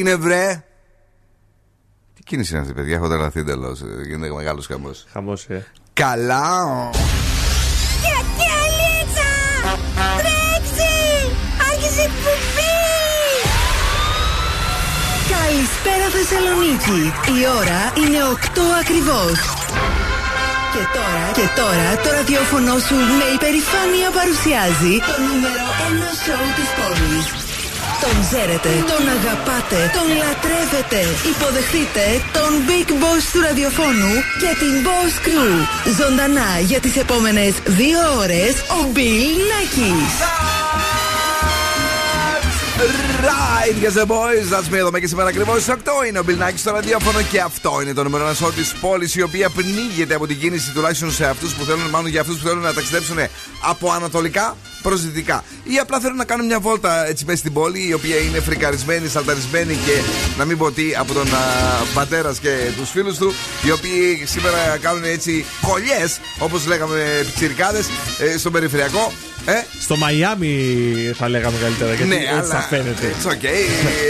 έγινε, βρε! Τι κίνηση είναι αυτή, παιδιά, έχω τρελαθεί εντελώς. Γίνεται μεγάλος χαμός. Χαμός, ε. Καλά! Τρέξει! Άρχισε η Καλησπέρα Θεσσαλονίκη. Η ώρα είναι 8 ακριβώς. Και τώρα, και τώρα το ραδιόφωνο σου με υπερηφάνεια παρουσιάζει το νούμερο 1 σοου της πόλης. Τον ξέρετε, τον αγαπάτε, τον λατρεύετε. Υποδεχτείτε τον Big Boss του ραδιοφώνου και την Boss Crew. Ζωντανά για τις επόμενες δύο ώρες ο Bill Nackis. Right, yes, the boys. That's me εδώ και σήμερα ακριβώς στις 8 είναι ο Μπιλνάκη στο ραδιόφωνο και αυτό είναι το νούμερο ένας σώμα της πόλης η οποία πνίγεται από την κίνηση τουλάχιστον σε αυτούς που θέλουν, μάλλον για αυτούς που θέλουν να ταξιδέψουν από ανατολικά προς δυτικά. Ή απλά θέλουν να κάνουν μια βόλτα έτσι μέσα στην πόλη η οποία είναι φρικαρισμένη, σαλταρισμένη και να μην πω τι από τον πατέρας και τους φίλους του οι οποίοι σήμερα κάνουν έτσι κολλιές όπως λέγαμε πιτσιρικάδε ε, στον περιφερειακό ε; Στο Μαϊάμι θα λέγαμε καλύτερα γιατί ναι, έτσι αλλά... θα φαίνεται. It's okay.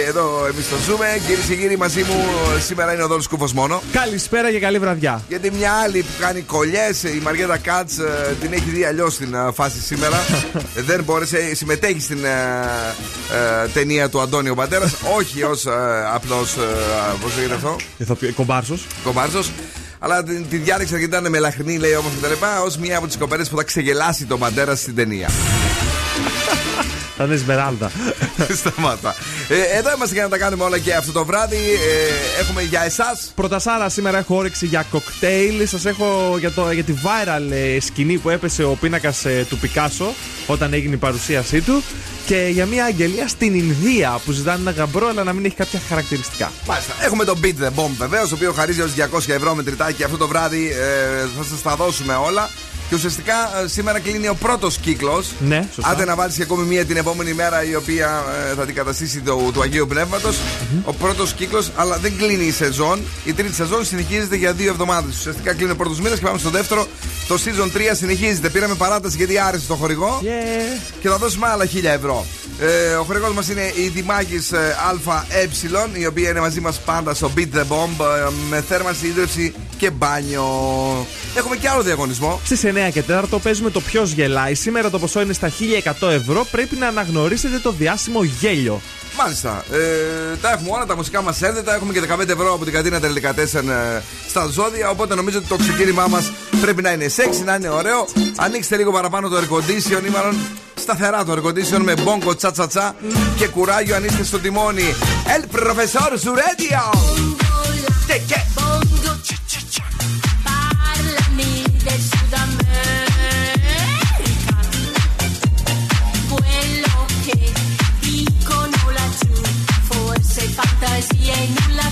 Εδώ εμείς το ζούμε. Κυρίες και κύριοι, μαζί μου σήμερα είναι ο Δόλος Κούφο μόνο. Καλησπέρα και καλή βραδιά. Γιατί μια άλλη που κάνει κολλιές, η Μαριέτα Κάτς, ε, την έχει δει αλλιώς στην ε, φάση σήμερα. Δεν μπόρεσε, συμμετέχει στην ε, ταινία του Αντώνιο Πατέρα. όχι ως απλός. Πώς λέγεται αυτό, Κομπάρσος. Κομπάρσος. Αλλά τη, τη διάλεξα γιατί ήταν μελαχρινή, λέει όμως και τα λοιπά, ως μία από τις κοπέλες που θα ξεγελάσει τον πατέρα στην ταινία. Θα είναι Σμεράλδα. Σταμάτα. Ε, εδώ είμαστε για να τα κάνουμε όλα και αυτό το βράδυ. Ε, έχουμε για εσάς. Πρωτασάρα σήμερα έχω όρεξη για κοκτέιλ. Σας έχω για, το, για τη viral ε, σκηνή που έπεσε ο πίνακας ε, του Πικάσο όταν έγινε η παρουσίασή του. Και για μια αγγελία στην Ινδία που ζητάνε ένα γαμπρό αλλά να μην έχει κάποια χαρακτηριστικά. Μάλιστα. Έχουμε τον Beat the Bomb βεβαίως, ο οποίος χαρίζει ως 200 ευρώ με τριτάκι αυτό το βράδυ. Ε, θα σας τα δώσουμε όλα. Και ουσιαστικά ε, σήμερα κλείνει ο πρώτος κύκλος. Ναι, σωστά. Άντε να βάλεις και ακόμη μία την επόμενη μέρα η οποία ε, θα την καταστήσει το, του Αγίου Πνεύματος Ο πρώτος κύκλος, αλλά δεν κλείνει η σεζόν. Η τρίτη σεζόν συνεχίζεται για δύο εβδομάδες. Ουσιαστικά κλείνει ο πρώτος μήνας και πάμε στο δεύτερο. Το season 3 συνεχίζεται. Πήραμε παράταση γιατί άρεσε το χορηγό. Yeah. Και θα δώσουμε άλλα χίλια ευρώ. Ε, ο χορηγός μας είναι η Δημάκης ΑΕ, η οποία είναι μαζί μας πάντα στο Beat the Bomb ε, με θέρμανση, ίδρυψη και μπάνιο. Έχουμε και άλλο διαγωνισμό. Στις 9 και 4 παίζουμε το ποιος γελάει. Σήμερα το ποσό είναι στα 1100 ευρώ. Πρέπει να αναγνωρίσετε το διάσημο γέλιο. Μάλιστα. Ε, τα έχουμε όλα, τα μουσικά μας έρθετε. Έχουμε και 15 ευρώ από την κατίνα Τελικατέσσερ στα ζώδια. Οπότε νομίζω ότι το ξεκίνημά μας πρέπει να είναι σεξι, να είναι ωραίο. Ανοίξτε λίγο παραπάνω το air condition ή μάλλον σταθερά το air condition με μπόγκο τσα τσα τσα και κουράγιο αν είστε στο τιμόνι. El profesor su radio. poesía y nula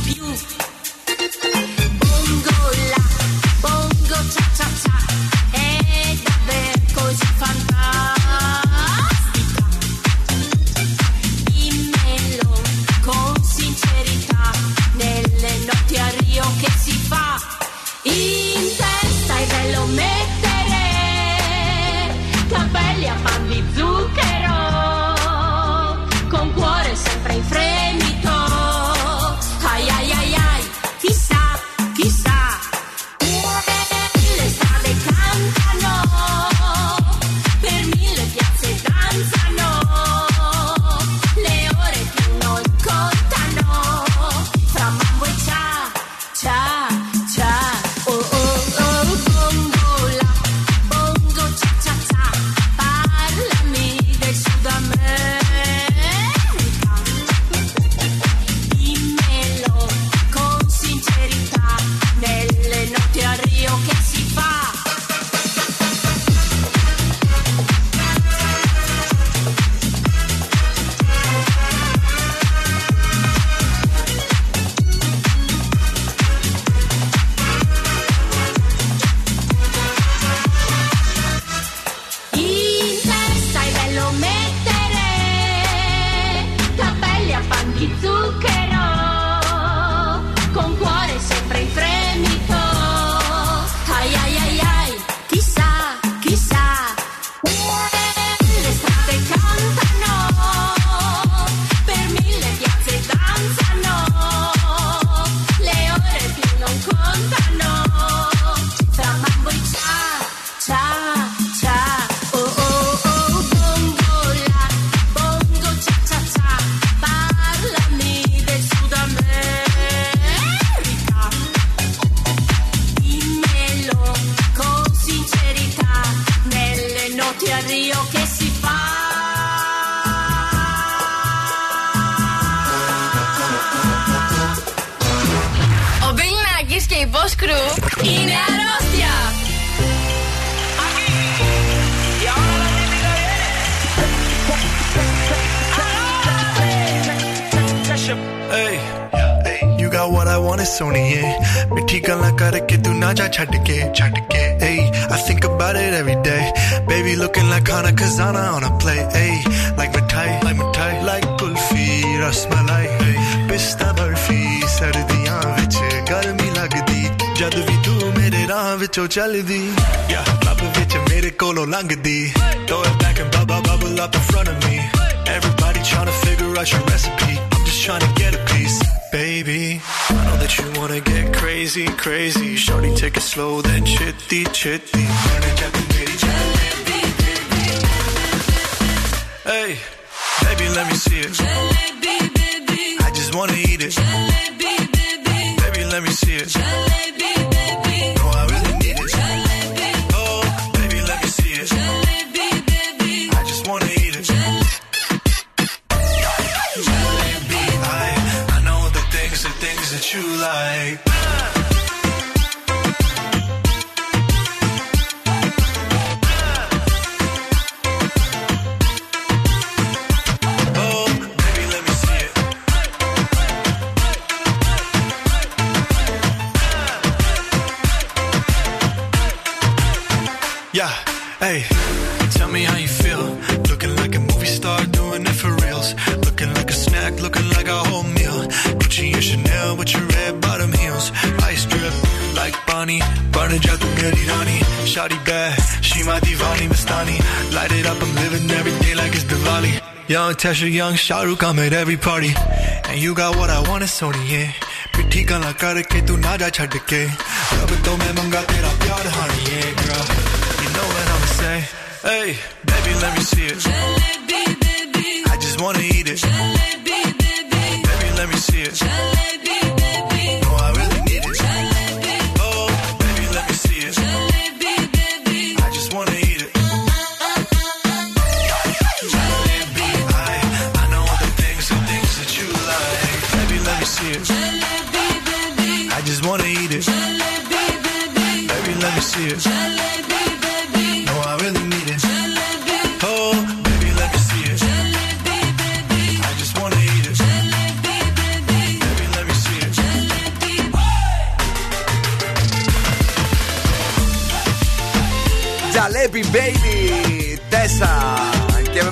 speciale di Yeah, hey, tell me how you feel. Looking like a movie star, doing it for reals. Looking like a snack, looking like a whole meal. Gucci and Chanel with your red bottom heels. Ice drip, like Bonnie. Burning out the Mary honey. Shawty bad, she my divani Mastani. Light it up, I'm living every day like it's Diwali. Young Tesha, young Shahrukh, I'm at every party. And you got what I want, it's Sony, yeah. पिट्ठी गला करके तू ना जा छड़ के रब तो मैं मंगा तेरा प्यार हानिए girl Hey, baby, let me see it. I just wanna eat it. Baby, Baby, let me see it. No,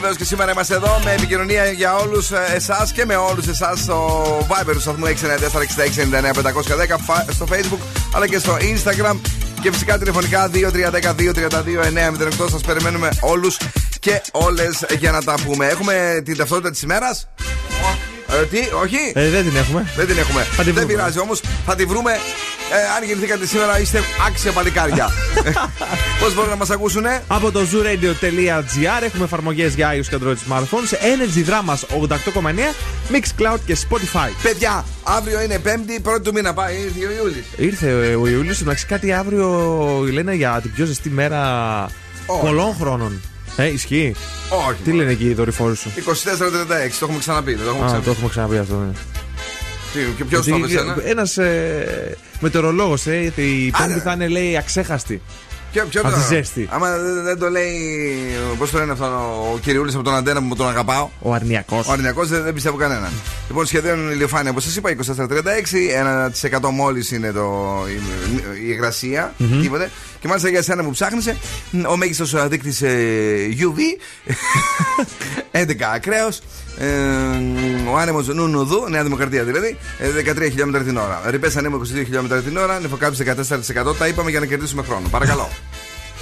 βεβαίως και σήμερα είμαστε εδώ με επικοινωνία για όλους εσάς και με όλους εσάς στο Viber του σταθμού 694-6699-510 στο Facebook αλλά και στο Instagram και φυσικά τηλεφωνικά 2310-232-908. Σας περιμένουμε όλους και όλες για να τα πούμε. Έχουμε την ταυτότητα της ημέρας; Ε, τι, όχι; Ε, δεν την έχουμε. Δεν την έχουμε. Θα τη Δεν βρούμε. πειράζει όμως, θα τη βρούμε. Ε, αν γεννηθήκατε σήμερα, είστε άξια παλικάρια. Πώς μπορούν να μας ακούσουνε, Από το zooradio.gr έχουμε εφαρμογές για iOS και Android smartphones. Energy Dramas 88,9, Mixcloud και Spotify. Παιδιά, αύριο είναι Πέμπτη, πρώτη του μήνα πάει, ήρθε ο Ιούλης. Ήρθε ο Ιούλιο, εντάξει κάτι αύριο λένε για την πιο ζεστή μέρα Όχι. πολλών χρόνων. Ε, ισχύει. Όχι. Τι λένε εκεί οι δορυφόροι σου; 24-36, το έχουμε ξαναπεί. Δεν το έχουμε Α, ξαναπεί. το έχουμε ξαναπεί αυτό. Ναι. Τι, Και ποιος το είπε εσένα; Ένας ε, μετεωρολόγος, ε, γιατί η Άρα. Πέμπτη θα είναι λέει αξέχαστη. Ποιο, ποιο Από το- τη ζέστη. Άμα δεν, δεν το λέει. Πώς το λένε αυτό ο κυριούλης από τον Αντένα που τον αγαπάω. Ο αρνιακός. Ο αρνιακός δεν, δεν πιστεύω κανέναν. Λοιπόν, σχεδόν ηλιοφάνεια όπως σας είπα, 24-36, 1% μόλις είναι το, η, η υγρασία, τίποτε. Και μάλιστα για εσένα που ψάχνεσαι, ο μέγιστος δείκτη UV, 11 ακραίος, ο άνεμος νου Νέα Δημοκρατία δηλαδή, ε, 13 χιλιόμετρα την ώρα. Ρηπές ανέμο 22 χιλιόμετρα την ώρα, νεφοκάψη 14%. Τα είπαμε για να κερδίσουμε χρόνο. Παρακαλώ.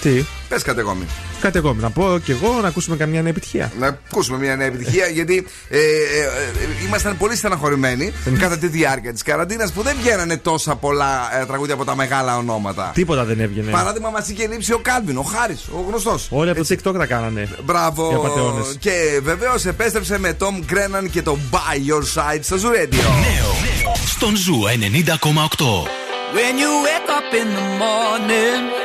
Τι; Πες κάτι ακόμη. Κάτι ακόμη. Να πω κι εγώ να ακούσουμε καμιά νέα επιτυχία. Να ακούσουμε μια νέα επιτυχία γιατί ε, ε, ε, ήμασταν πολύ στεναχωρημένοι κατά τη διάρκεια της καραντίνας που δεν βγαίνανε τόσα πολλά ε, τραγούδια από τα μεγάλα ονόματα. Τίποτα δεν έβγαινε. Παράδειγμα, μας είχε λείψει ο Κάλβιν, ο Χάρης, ο γνωστός. Όλοι από το TikTok τα κάνανε. Μπράβο. Οι απατεώνες. Και βεβαίως επέστρεψε με Tom Grennan και το By Your Side στο Zoo Radio. Νέο στον Ζου 90,8. When you wake up in the morning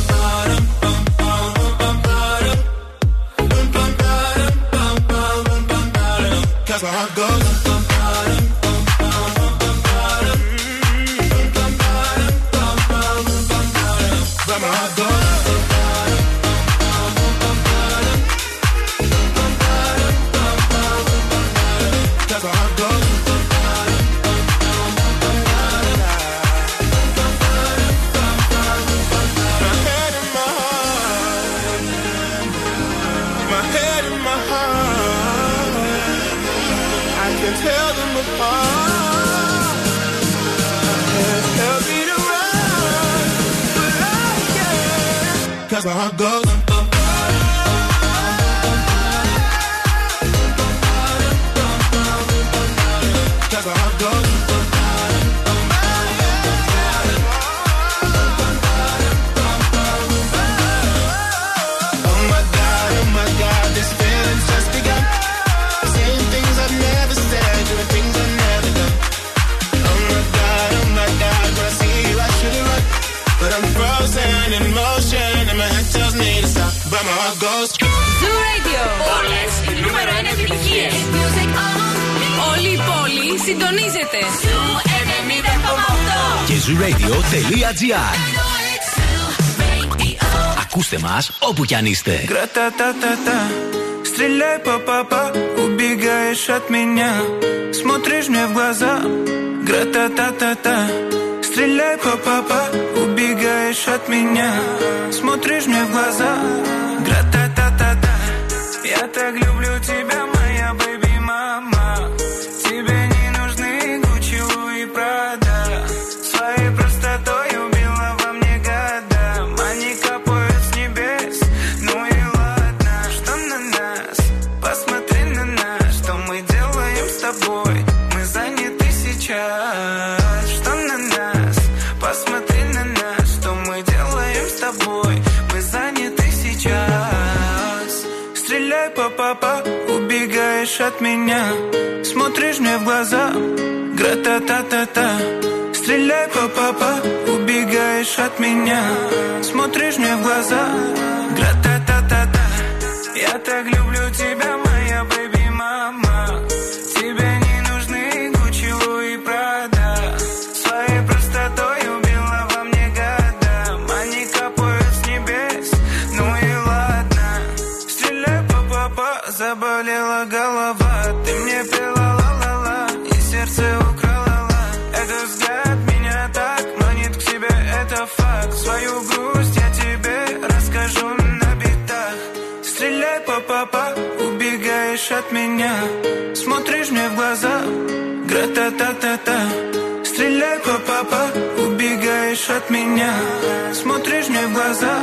how it goes. casa, ragão. πόλη συντονίζεται. Zoo 90,8. Και zooradio.gr Ακούστε μας όπου κι αν είστε. Гра-та-та-та-та Стреляй, папа, убегаешь от меня Смотришь мне в глаза Гра-та-та-та-та Стреляй, папа, убегаешь от меня Смотришь мне в глаза Гра-та-та-та-та Я так люблю Меня. Смотришь мне в глаза. Гра-та-та-та-та Стреляй, папа, убегаешь от меня. Смотришь мне в глаза убегаешь от меня. Смотришь мне в глаза. Гра-та-та-та-та Стреляй, папа, убегаешь от меня. Смотришь мне в глаза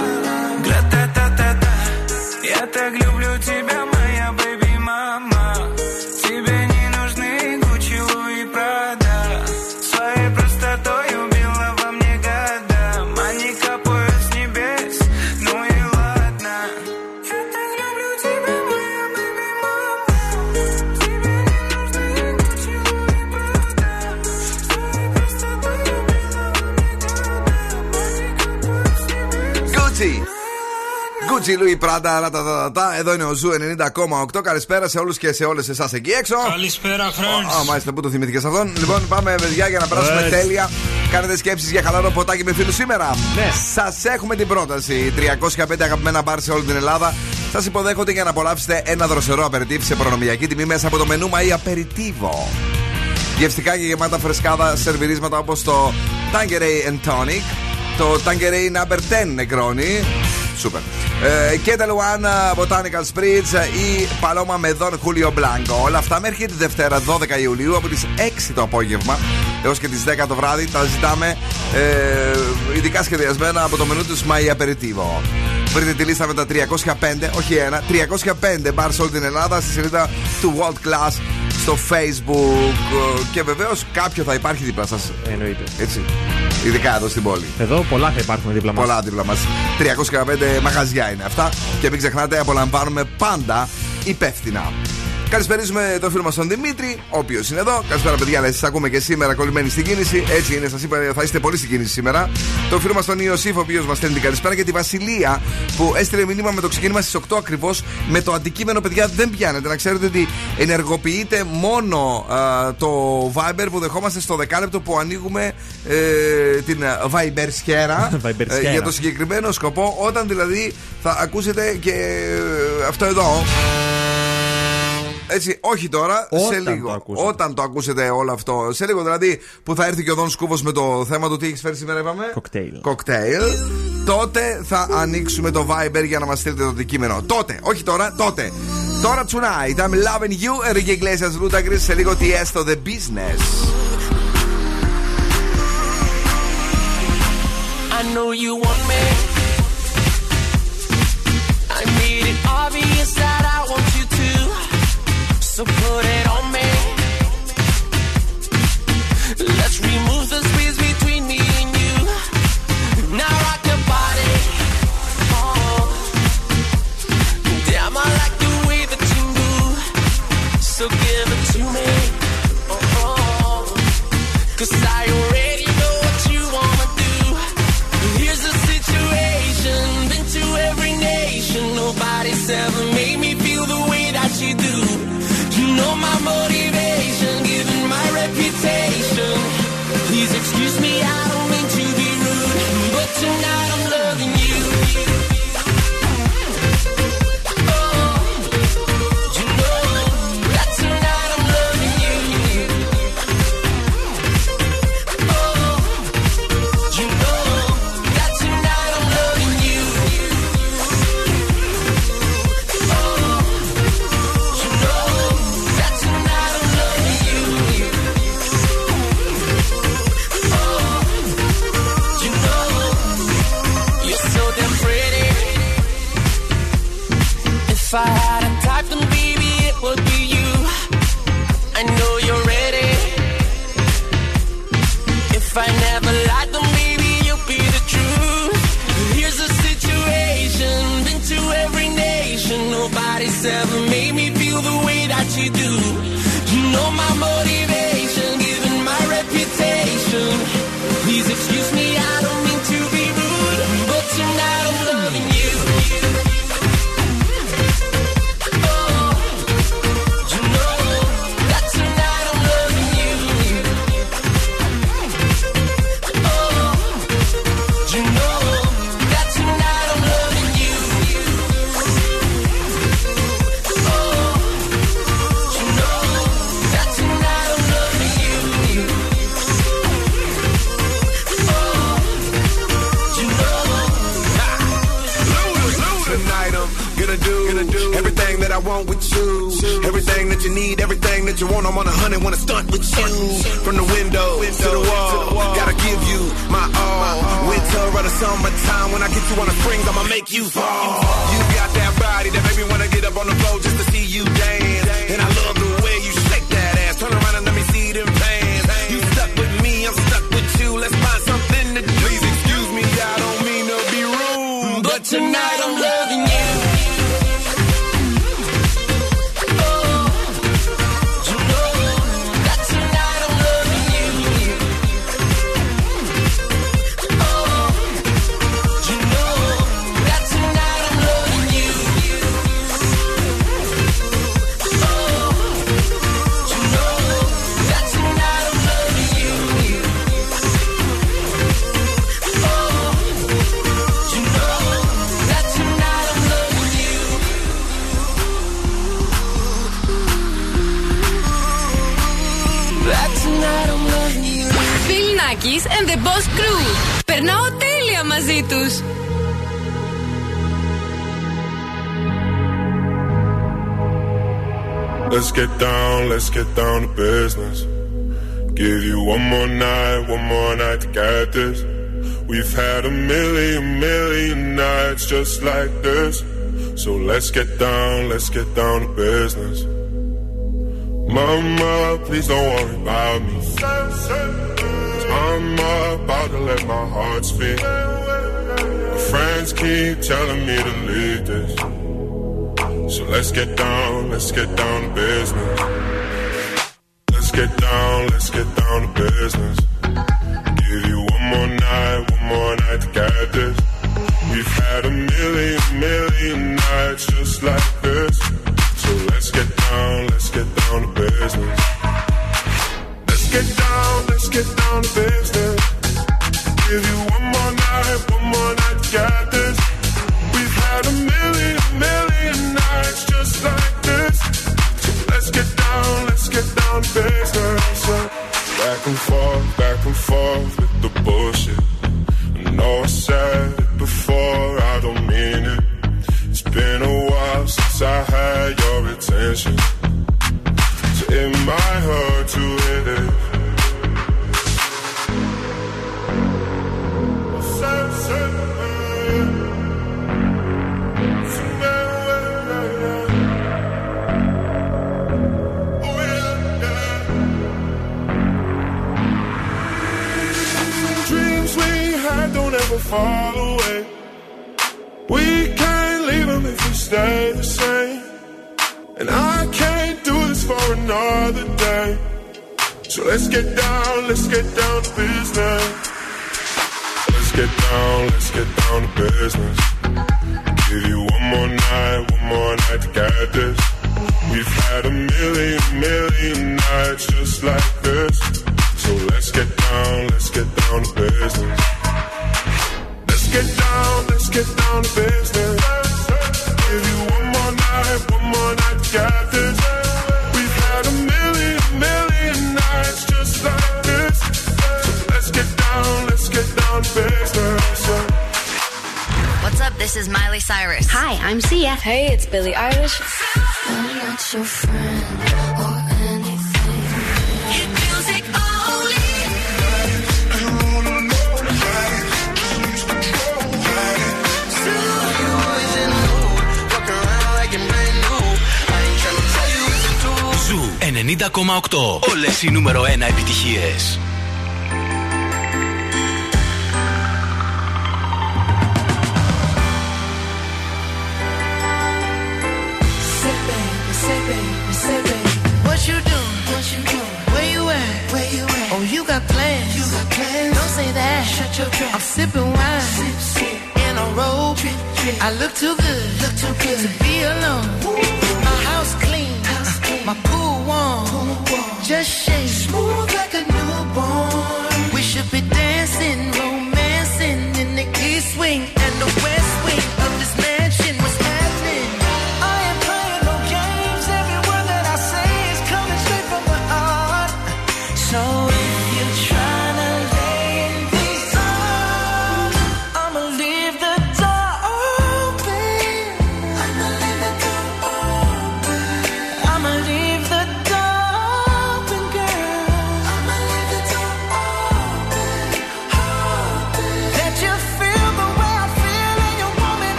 Gucci Louis Prada, ρατατατατά. Εδώ είναι ο Zoo 90,8. Καλησπέρα σε όλους και σε όλες εσάς εκεί έξω. Καλησπέρα, friends. Α, μάλιστα, πού το θυμήθηκες αυτόν. Λοιπόν, πάμε, παιδιά, για να περάσουμε Έτσι. τέλεια. Κάνετε σκέψεις για χαλαρό ποτάκι με φίλους σήμερα. Ναι. Σας έχουμε την πρόταση. 305 αγαπημένα μπαρ σε όλη την Ελλάδα. Σας υποδέχονται για να απολαύσετε ένα δροσερό απεριτίβ σε προνομιακή τιμή μέσα από το μενού My Aperitivo. Γευστικά και γεμάτα φρεσκάδα σερβιρίσματα όπως το Tangerine and Tonic, το Tangerine Number 10 Negroni. Σούπερ. Ε, και τα Luan Botanical Spritz ή Παλώμα με Don Julio Blanco. Όλα αυτά μέχρι τη Δευτέρα 12 Ιουλίου από τις 6 το απόγευμα έως και τις 10 το βράδυ. Τα ζητάμε ε, ειδικά σχεδιασμένα από το μενού του My Aperitivo. Βρείτε τη λίστα με τα 305, όχι ένα, 305 μπαρ σε όλη την Ελλάδα στη σελίδα του World Class στο Facebook. Ε, Και βεβαίως κάποιο θα υπάρχει δίπλα σας. Εννοείται. Έτσι. Ειδικά εδώ στην πόλη. Εδώ πολλά θα υπάρχουν δίπλα μας. Πολλά δίπλα μας. 315 μαγαζιά είναι αυτά. Και μην ξεχνάτε, απολαμβάνουμε πάντα υπεύθυνα. Καλησπέριζουμε τον φίλο μας τον Δημήτρη, ο οποίο είναι εδώ. Καλησπέρα, παιδιά, να σας ακούμε και σήμερα κολλημένοι στην κίνηση. Έτσι είναι, σας είπα, θα είστε πολύ στην κίνηση σήμερα. Τον φίλο μας τον Ιωσήφ, ο οποίος μας στέλνει την καλησπέρα. Και τη Βασιλεία, που έστειλε μήνυμα με το ξεκίνημα στις 8 ακριβώς. Με το αντικείμενο, παιδιά, δεν πιάνετε. Να ξέρετε ότι ενεργοποιείται μόνο α, το Viber που δεχόμαστε στο δεκάλεπτο που ανοίγουμε ε, την Viber σχέρα Vibersχέρα. για το συγκεκριμένο σκοπό. Όταν δηλαδή θα ακούσετε και ε, αυτό εδώ. Έτσι, όχι τώρα, σε Όταν λίγο. το ακούσετε. Όταν το ακούσετε όλο αυτό. Σε λίγο δηλαδή που θα έρθει και ο Δόν Σκούβος με το θέμα του τι έχεις φέρει σήμερα, είπαμε. Κοκτέιλ. Κοκτέιλ. Τότε θα ανοίξουμε το Viber για να μας στείλετε το αντικείμενο. Τότε, όχι τώρα, τότε. Τώρα tonight, I'm loving you, Enrique Iglesias Ludacris, σε λίγο τι έστω The Business. I know you want me. I made it obvious So put it on me. Let's remove the space between me and you. Now rock your body. Oh. Damn, I like the way that you move. So give it to me. Oh. oh. Cause I already let's get down to business. Mama, please don't worry about me. i I'm about to let my heart speak. My friends keep telling me to leave this. So let's get down, let's get down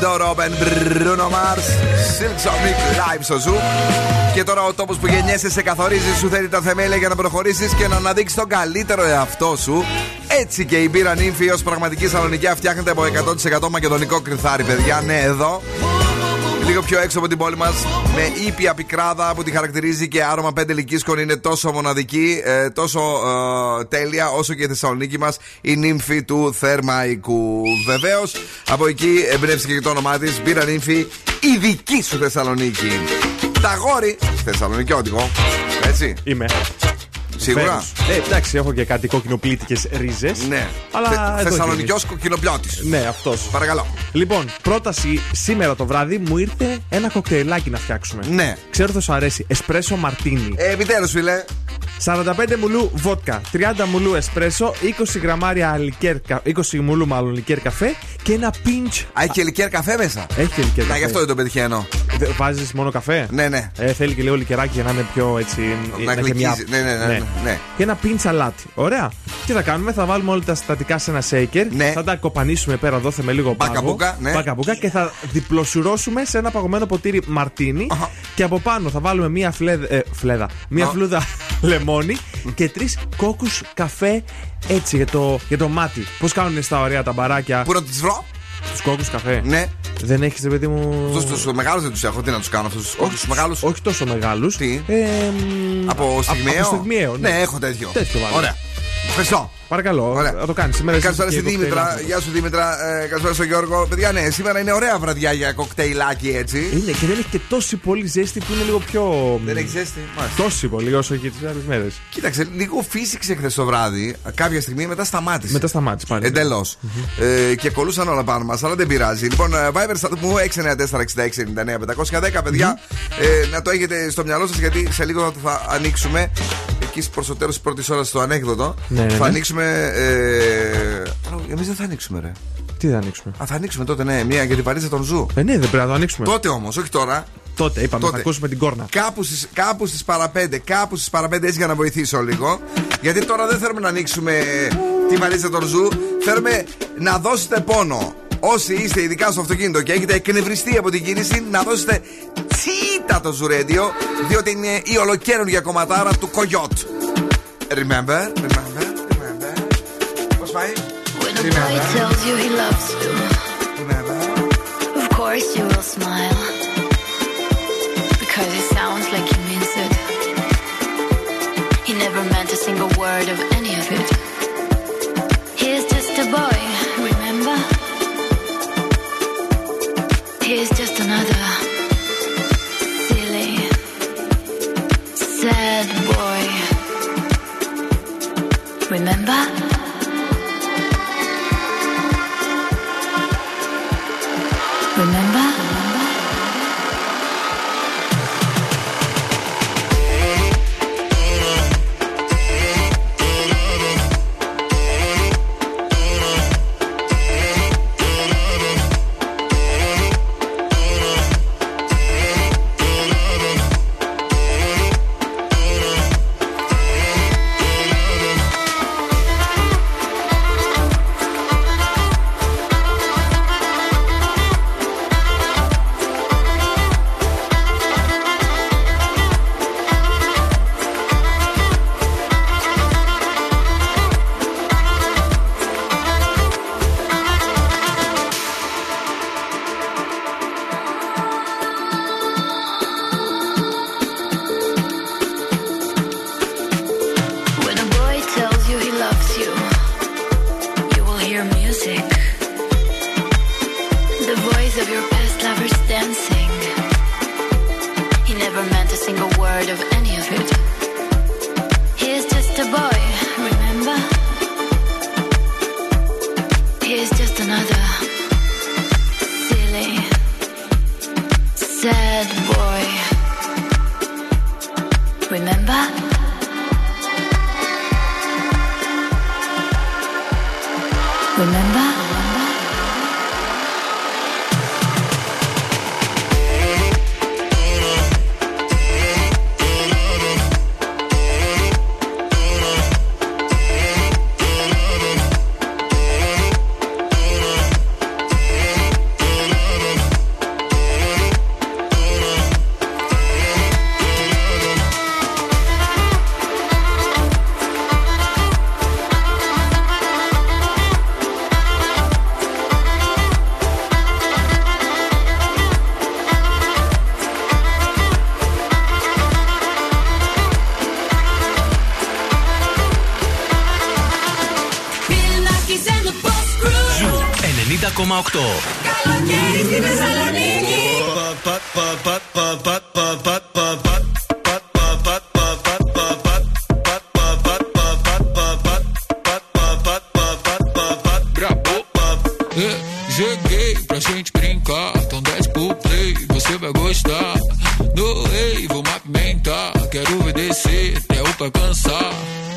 Ακούτε Leave the Door Open, Bruno Mars, Silk Sonic, live στο Zoo. Και τώρα ο τόπος που γεννιέσαι σε καθορίζεις, σου θέλει τα θεμέλια για να προχωρήσεις και να αναδείξεις τον καλύτερο εαυτό σου. Έτσι και η μπύρα νύμφη ως πραγματική σαλονικιά φτιάχνεται από 100% μακεδονικό κρυθάρι, παιδιά. Ναι, εδώ. Λίγο πιο έξω από την πόλη μας, με ήπια πικράδα που τη χαρακτηρίζει και άρωμα πέντε λυκίσκων είναι τόσο μοναδική, ε, τόσο ε, τέλεια όσο και η Θεσσαλονίκη μας, η νύμφη του Θερμαϊκού. Βεβαίως, από εκεί εμπνεύστηκε και το όνομά της, μπήρα νύμφη, η δική σου Θεσσαλονίκη. Τα γόρι, Θεσσαλονικιώτικο, έτσι. Είμαι. Σίγουρα. Βεβαίως. Ε, εντάξει, έχω και κάτι κοκκινοπλήτικες ρίζες. Ναι. Αλλά. εδώ Θεσσαλονικιός γίνεις. κοκκινοπιώτη. Ναι, αυτός. Παρακαλώ. Λοιπόν, πρόταση σήμερα το βράδυ μου ήρθε ένα κοκτέιλάκι να φτιάξουμε. Ναι. Ξέρω θα σου αρέσει. Εσπρέσο μαρτίνι. Ε, επιτέλου, φίλε. 45 μουλού βότκα, 30 μουλού εσπρέσο, 20 γραμμάρια λικέρ, κα- 20 μουλού μάλλον λικέρ καφέ και ένα pinch. Α, έχει και λικέρ καφέ μέσα; Έχει και λικέρ Να, καφέ. γι' αυτό δεν το πετυχαίνω. Βάζεις μόνο καφέ; Ναι, ναι. Ε, θέλει και λίγο λικεράκι για να είναι πιο έτσι. Να έχει μια- γλυκίζει. Ναι, ναι, ναι, ναι, ναι. Και ένα pinch αλάτι. Ωραία. Τι θα κάνουμε, θα βάλουμε όλα τα συστατικά σε ένα shaker. Θα τα κοπανίσουμε πέρα, δώθε λίγο πάγο. Μπακαμπούκα, ναι. Μπακαμπούκα και θα διπλοσουρώσουμε σε ένα παγωμένο ποτήρι μαρτίνι. Και από πάνω θα βάλουμε μία φλέδα. ε, φλέδα μία Α. φλούδα λεμόνι και τρεις κόκκους καφέ έτσι για το, για το μάτι. Πώς κάνουν στα ωραία τα μπαράκια; Πού να του βρω; Του κόκκους καφέ. Ναι. Δεν έχεις, ρε παιδί μου; Αυτούς τους μεγάλους δεν τους έχω. Τι να τους κάνω αυτούς τους κόκκους μεγάλους. Όχι τόσο μεγάλους. Τι; Ε, μ, Από στιγμιαίο. Από στιγμιαίο, ναι. Ναι, έχω τέτοιο. Τέτοιο βάλε. Ωραία. Ευχαριστώ. Παρακαλώ, να το κάνεις σήμερα. Καλησπέρα εσύ στη και Δήμητρα. κοκτέιλ. Γεια σου Δήμητρα. Ε, Καλησπέρα στον Γιώργο. Παιδιά, ναι, σήμερα είναι ωραία βραδιά για κοκτέιλάκι έτσι. Είναι και δεν έχει και τόση πολύ ζέστη που είναι λίγο πιο. Δεν έχει ζέστη. Μάλιστα. Τόση πολύ όσο και τις άλλες μέρες. Κοίταξε, λίγο φύσηξε χθες το βράδυ. Κάποια στιγμή μετά σταμάτησε. Μετά σταμάτησε πάλι. Εντελώς. Ε, και κολούσαν όλα πάνω μας, αλλά δεν πειράζει. Λοιπόν, ε, Viber στα μου 694-6699-510, παιδιά. Ε, να το έχετε στο μυαλό σας γιατί σε λίγο θα ανοίξουμε. Εκεί προς το τέλος της πρώτης ώρας στο ανέκδοτο. Ναι, ναι, θα ναι. ανοίξουμε. Ε, Εμείς δεν θα ανοίξουμε, ρε. Τι θα ανοίξουμε; Α, θα ανοίξουμε τότε, ναι, μία για την βαρύτητα των ζου. Ε, ναι, δεν πρέπει να το ανοίξουμε. Τότε όμως, όχι τώρα. Τότε είπαμε, Τότε. θα ακούσουμε την κόρνα. Κάπου στις, κάπου στις παραπέντε, κάπου στις παραπέντε έτσι για να βοηθήσω λίγο. Γιατί τώρα δεν θέλουμε να ανοίξουμε τη βαλίτσα των ζου. Θέλουμε να δώσετε πόνο. Όσοι είστε ειδικά στο αυτοκίνητο και έχετε εκνευριστεί από την κίνηση, να δώσετε τσίτα το ζουρέντιο, διότι είναι η ολοκαίνουργια κομματάρα του Κογιότ. remember, remember, remember. What's my? When a remember. boy tells you he loves you. Remember. Of course you will smile. Because it sounds like he means it. He never meant a single word of Καλοκαίρι στη Θεσσαλονίκη. É, Joguei pra gente brincar, então desce pro play, você vai gostar. No rei, vamos apimentar, quero ver descer até o pé cansar.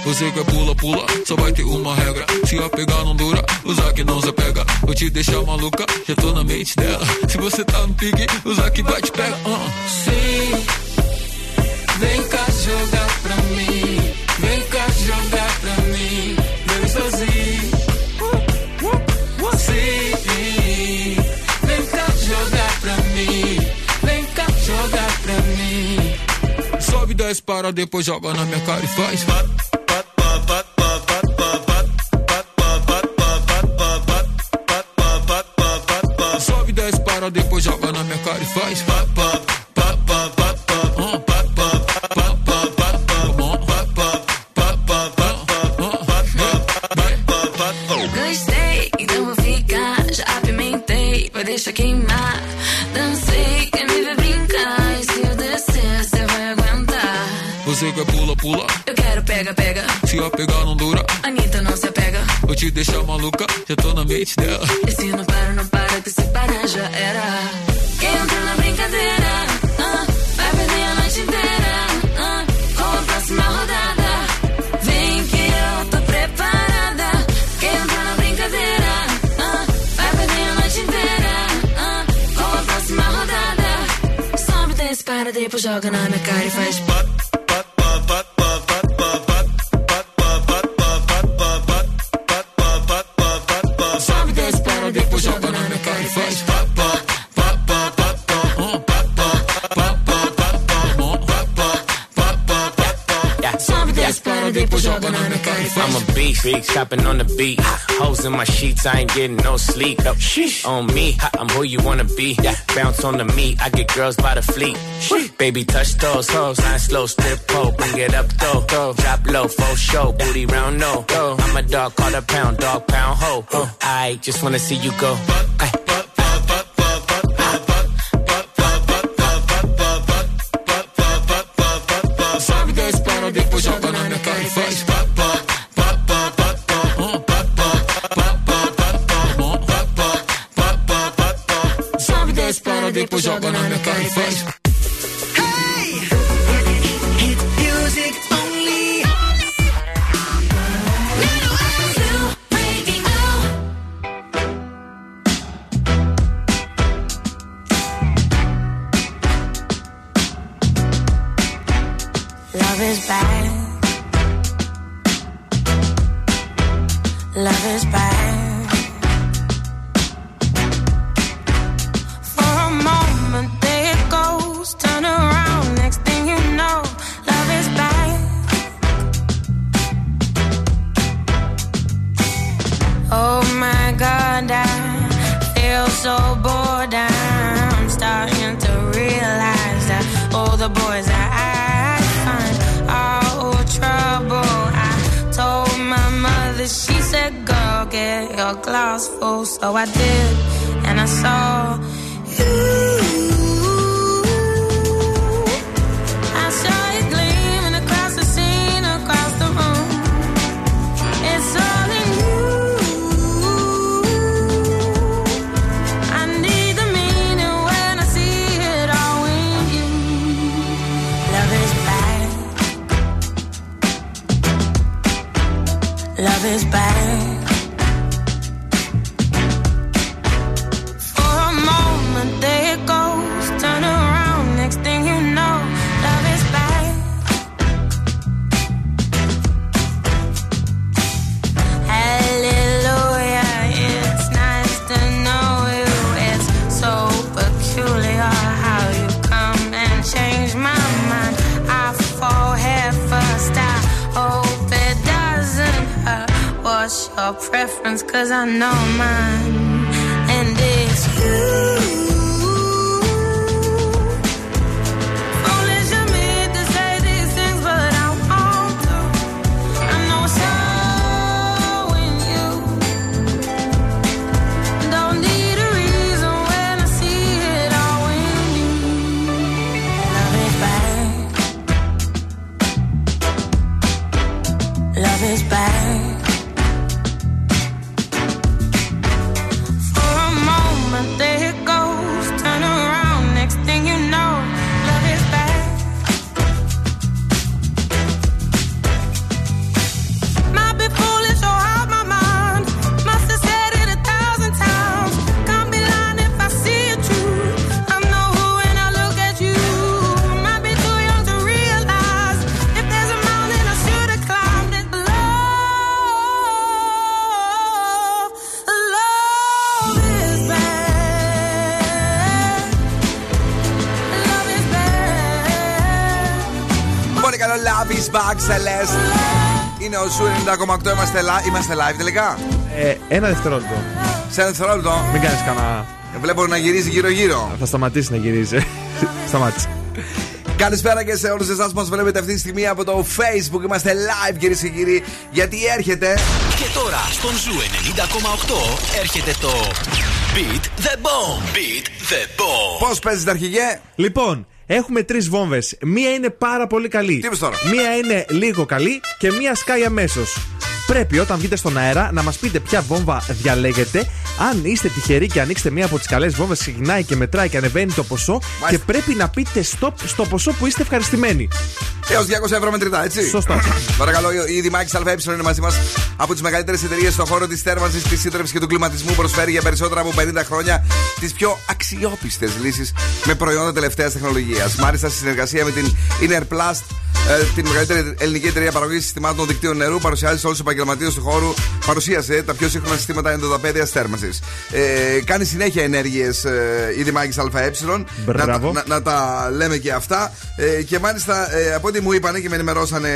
Você quer pula, pula, só vai ter uma regra. Se a pegar não dura, usar que não se pega. Vou te deixar maluca, já tô na mente dela. Se você tá no pique, usar que vai te pega. Uh. Sim, vem cá jogar pra mim. Vem cá jogar Desce, para, depois joga na minha cara e faz. Sobe, desce, para, depois joga na minha cara e faz. Pega. Se a pegar não dura, Anitta não se apega. vou te deixar maluca, já tô na mente dela. E se não para, não para, que se parar já era. Quem entra na brincadeira, ah, vai perder a noite inteira. ah, com a próxima rodada. Vem que eu tô preparada. Quem entra na brincadeira, ah, vai perder a noite inteira. ah, com a próxima rodada. Sobe, desce, para, depois joga na minha cara e faz. Sobe, faz. I'm a beast, big shopping on the beat. Hoes in my sheets, I ain't getting no sleep. No, on me, I'm who you wanna be. Yeah. Bounce on the meat, I get girls by the fleet. Baby, touch those hoes, line slow, strip pole, bring it up though. Drop low, full show, booty round no. I'm a dog, call a pound, dog pound ho. I just wanna see you go. Ay. face. 90,8. Είμαστε, live. είμαστε live τελικά; Ε, ένα δευτερόλεπτο. Σε ένα δευτερόλεπτο; Μην κάνεις κανένα. Βλέπω να γυρίζει γύρω-γύρω. Θα σταματήσει να γυρίζει. Σταμάτησε. Καλησπέρα και σε όλους εσάς που μας βλέπετε αυτή τη στιγμή από το Facebook. Είμαστε live, κυρίες και κύριοι, γιατί έρχεται. Και τώρα στον Zoo 90,8 έρχεται το Beat the Bomb. Beat the Bomb. Πώς παίζεται αρχηγέ, Λοιπόν, έχουμε τρεις βόμβες. Μία είναι πάρα πολύ καλή. Τι είπες τώρα; Μία είναι λίγο καλή και μία σκάει αμέσως. Πρέπει όταν βγείτε στον αέρα να μας πείτε ποια βόμβα διαλέγετε. Αν είστε τυχεροί και ανοίξετε μία από τις καλές βόμβες, ξεκινάει και μετράει και ανεβαίνει το ποσό. Και πρέπει να πείτε stop στο ποσό που είστε ευχαριστημένοι. Έω 200 ευρώ μετρητά, έτσι. Σωστά. Παρακαλώ, η Δημάκης ΑΕ είναι μαζί μας από τις μεγαλύτερες εταιρείες στον χώρο της θέρμανσης, της σύντρεψης και του κλιματισμού. Προσφέρει για περισσότερα από 50 χρόνια τις πιο αξιόπιστες λύσεις με προϊόντα τελευταίας τεχνολογίας. Μάλιστα, στη συνεργασία με την Innerplast, ε, την μεγαλύτερη ελληνική εταιρεία παραγωγής συστημάτων δικτύων νερού, παρουσιάζει σε όλους τους επαγγελματίες του χώρου. Παρουσίασε τα πιο σύγχρονα συστήματα εντοδαπέδεια θέρμανσης. Ε, κάνει συνέχεια ενέργειες ε, η Δημάκης ΑΕ. Μπράβο. Να, να, να τα λέμε και αυτά. Ε, και μάλιστα, ε, από ό,τι μου είπανε και με ενημερώσανε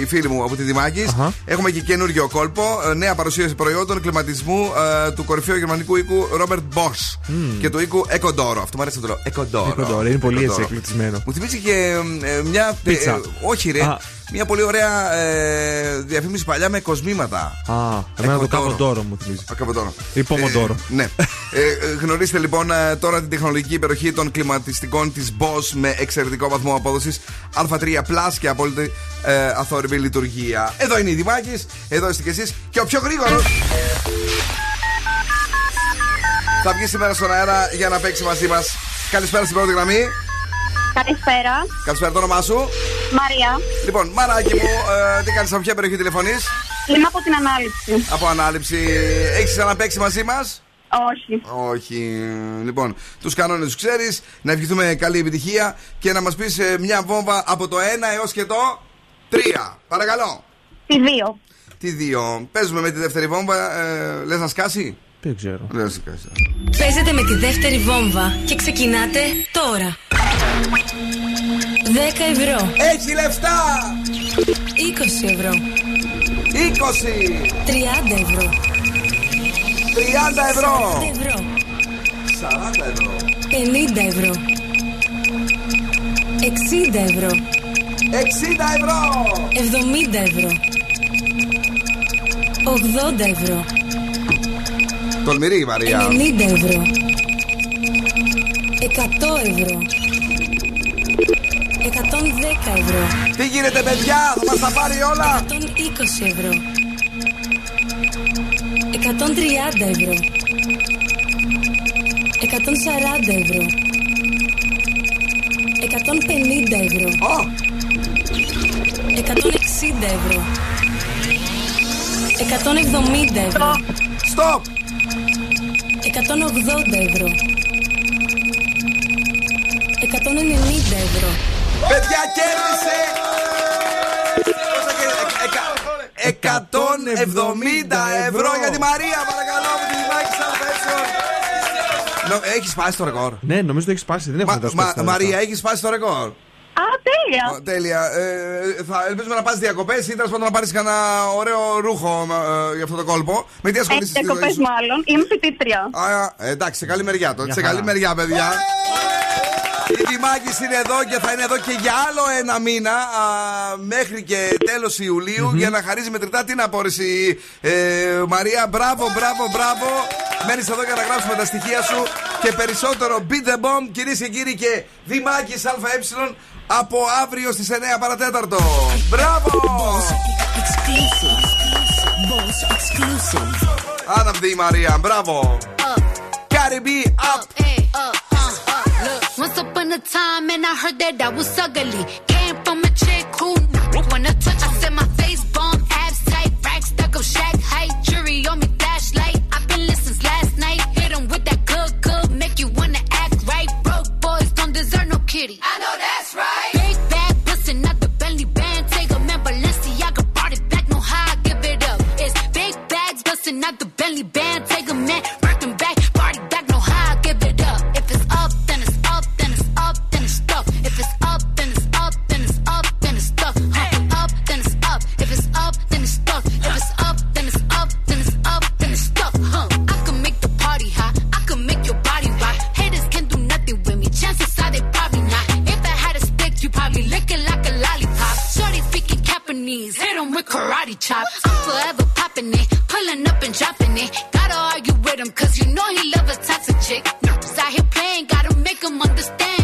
οι φίλοι μου από τη Δημάκης, Αχα. έχουμε και καινούριο κόλπο. ε, νέα παρουσίαση προϊόντων κλιματισμού ε, του κορυφαίου γερμανικού οίκου Robert Bosch και του οίκου Ecodoro. Αυτό μου αρέσει να το λέω. Ecodoro. Ecodoro, είναι πολύ έτσι Ecodoro. εκπληκτισμένο. Μου θυμίζει και ε, μια. Πίτσα. ε, όχι, ρε. Α. Μια πολύ ωραία ε, διαφήμιση παλιά με κοσμήματα. Α, εμένα το Εκοντόρο. καποντόρο μου θυμίζει. Α, Καποτόρο. Ή πομοντόρο. Ε, ναι. ε, ε, γνωρίστε λοιπόν ε, τώρα την τεχνολογική υπεροχή των κλιματιστικών της Bosch με εξαιρετικό βαθμό απόδοσης Α3 Plus και απόλυτη ε, αθόρυβη λειτουργία. Εδώ είναι η Δημάκης, εδώ είστε κι εσείς και ο πιο γρήγορος. Θα βγει σήμερα στον αέρα για να παίξει μαζί μας. Καλησπέρα στην πρώτη γραμμή. Καλησπέρα. Καλησπέρα το όνομά σου. Μαρία. Λοιπόν, μαράκι μου, ε, τι κάνεις από ποια περιοχή τηλεφωνείς; Είμαι από την ανάληψη. Από ανάληψη. Έχεις ξαναπέξει μαζί μας; Όχι. Όχι. Λοιπόν, τους κανόνες τους ξέρεις. Να ευχηθούμε καλή επιτυχία και να μας πεις μια βόμβα από το 1 έως και το 3. Παρακαλώ. Τη δύο. Τι 2. Παίζουμε με τη δεύτερη βόμβα. Ε, Λες να σκάσει; Δεν ξέρω. Λε να σκάσει. Παίζετε με τη δεύτερη βόμβα και ξεκινάτε τώρα. 10 ευρώ. Έχει λεφτά! 20 ευρώ. 20! 30 ευρώ. 30 ευρώ! 40 ευρώ. 40 ευρώ. 50 ευρώ. 60 ευρώ. 60 ευρώ! 70 ευρώ. 80 ευρώ. Τολμηρή η Μαρία. 90 ευρώ. 100 ευρώ. 110 ευρώ. Τι γίνεται, παιδιά, θα μας τα πάρει όλα! 120 ευρώ. 130 ευρώ. 140 ευρώ. 150 ευρώ. 160 ευρώ. 170 ευρώ. Stop! 180 ευρώ. 190 ευρώ. Παιδιά, κέρδισε! 170 ευρώ για τη Μαρία, παρακαλώ, από τη Δημάκη Σαλφέτσον. Έχεις σπάσει το ρεκόρ. Ναι, νομίζω το έχεις σπάσει. Δεν έχω Μα- δώσει μα- τα Μαρία, λεφτά. έχεις σπάσει το ρεκόρ. Α, τέλεια. Ω, Τέλεια. Ε, θα ελπίζουμε να πας διακοπές ή τέλος πάντων να πάρεις κανένα ωραίο ρούχο ε, για αυτό το κόλπο. Με τι Ε, ασχολείσαι στη ζωή διακοπές σου; μάλλον. Είμαι φοιτήτρια. Α, ε, εντάξει, σε καλή μεριά τότε. Μια Σε καλή χαρά. μεριά, παιδιά. Η Κιμάκης είναι εδώ και θα είναι εδώ και για άλλο ένα μήνα μέχρι και τέλος Ιουλίου για να χαρίζει μετρητά την απόρριση. Ε, Μαρία, μπράβο, μπράβο, μπράβο. Μένεις εδώ για να γράψουμε τα στοιχεία σου και περισσότερο Beat the Bomb, κυρίες και κύριοι και Δημάκης ΑΕ από αύριο στις 9 παρατέταρτο. Μπράβο! Άναπτη η Μαρία, μπράβο! Caribbean up! up. Once upon a time, and I heard that I was ugly. Came from a chick who wanna touch. I said my face bomb, abs tight, rack stuck up, shack height, jury on me, flashlight. I've been listening since last night. Hit 'em with that good, good, make you wanna act right. Broke boys don't deserve no kitty. I know that's right. Big bag pussy, not the Bentley band. Take a man, Balenciaga no give it up. It's big bags busting out the Bentley band karate chop! I'm Forever popping it, pulling up and dropping it. Gotta argue with him, cause you know he love a toxic chick. Nerds out here playing, gotta make him understand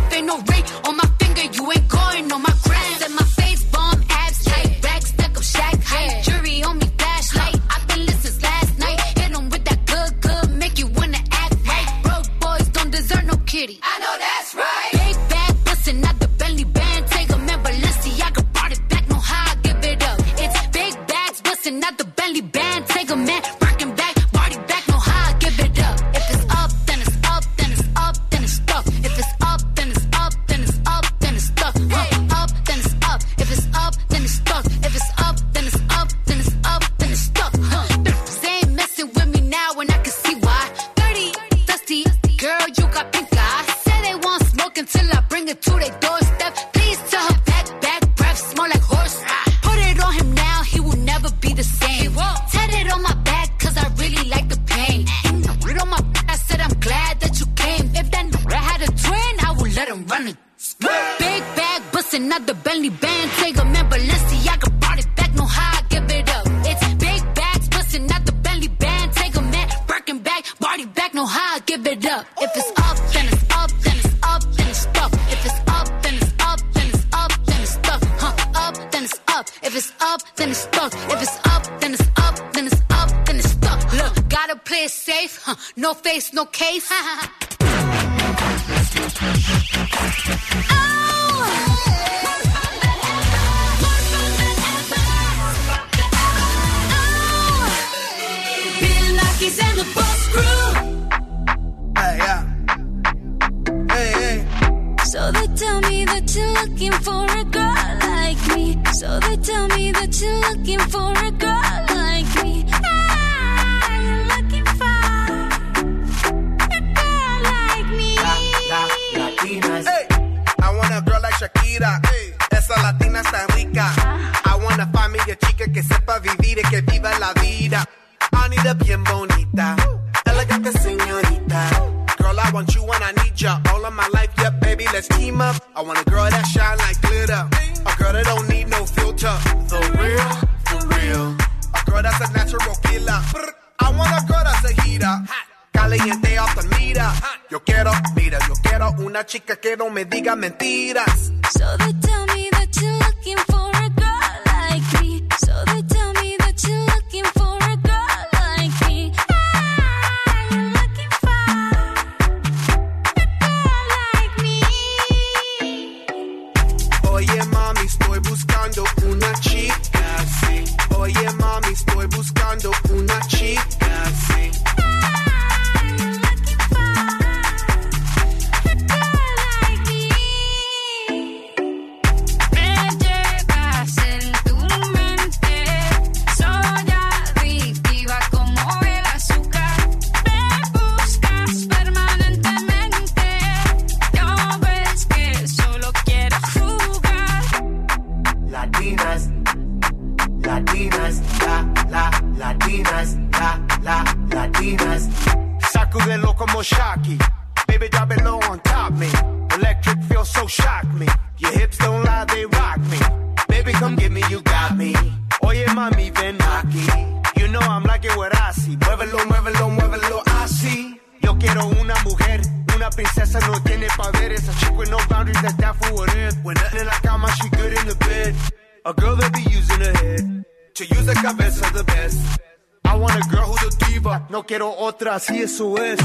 No quiero otra, si eso es.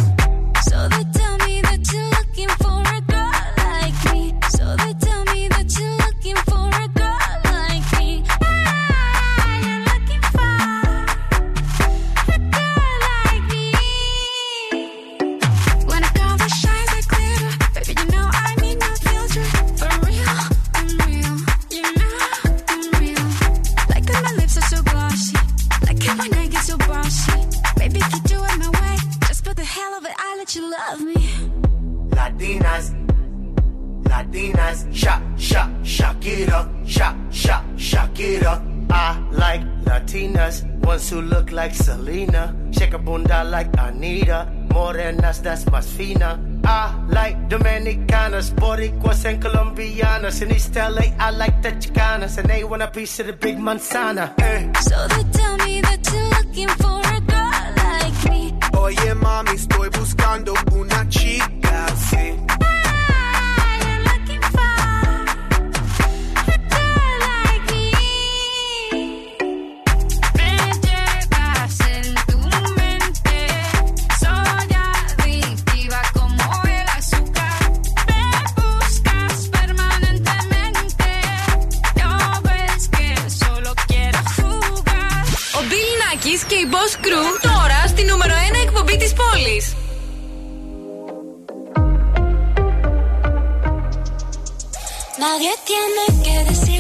So morenas, más fina. I like Dominicanas, Boricuas and Colombianas. In East LA, I like the Chicanas, and they want a piece of the big manzana. Eh. So they tell me that you're looking for a girl like me. Oye, mami, estoy buscando una chica así. Boss Crew τώρα στη νούμερο 1 εκπομπή της πόλης. Nadie tiene que decir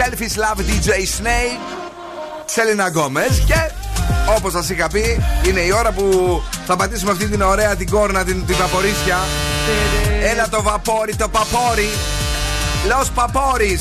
Selfish Love DJ Snake Σέλινα Γκόμε. Και όπως σας είχα πει, είναι η ώρα που θα πατήσουμε αυτή την ωραία την κόρνα, την, την παπορίσια. Έλα το βαπόρι, το παπόρι. Λο παπόρι.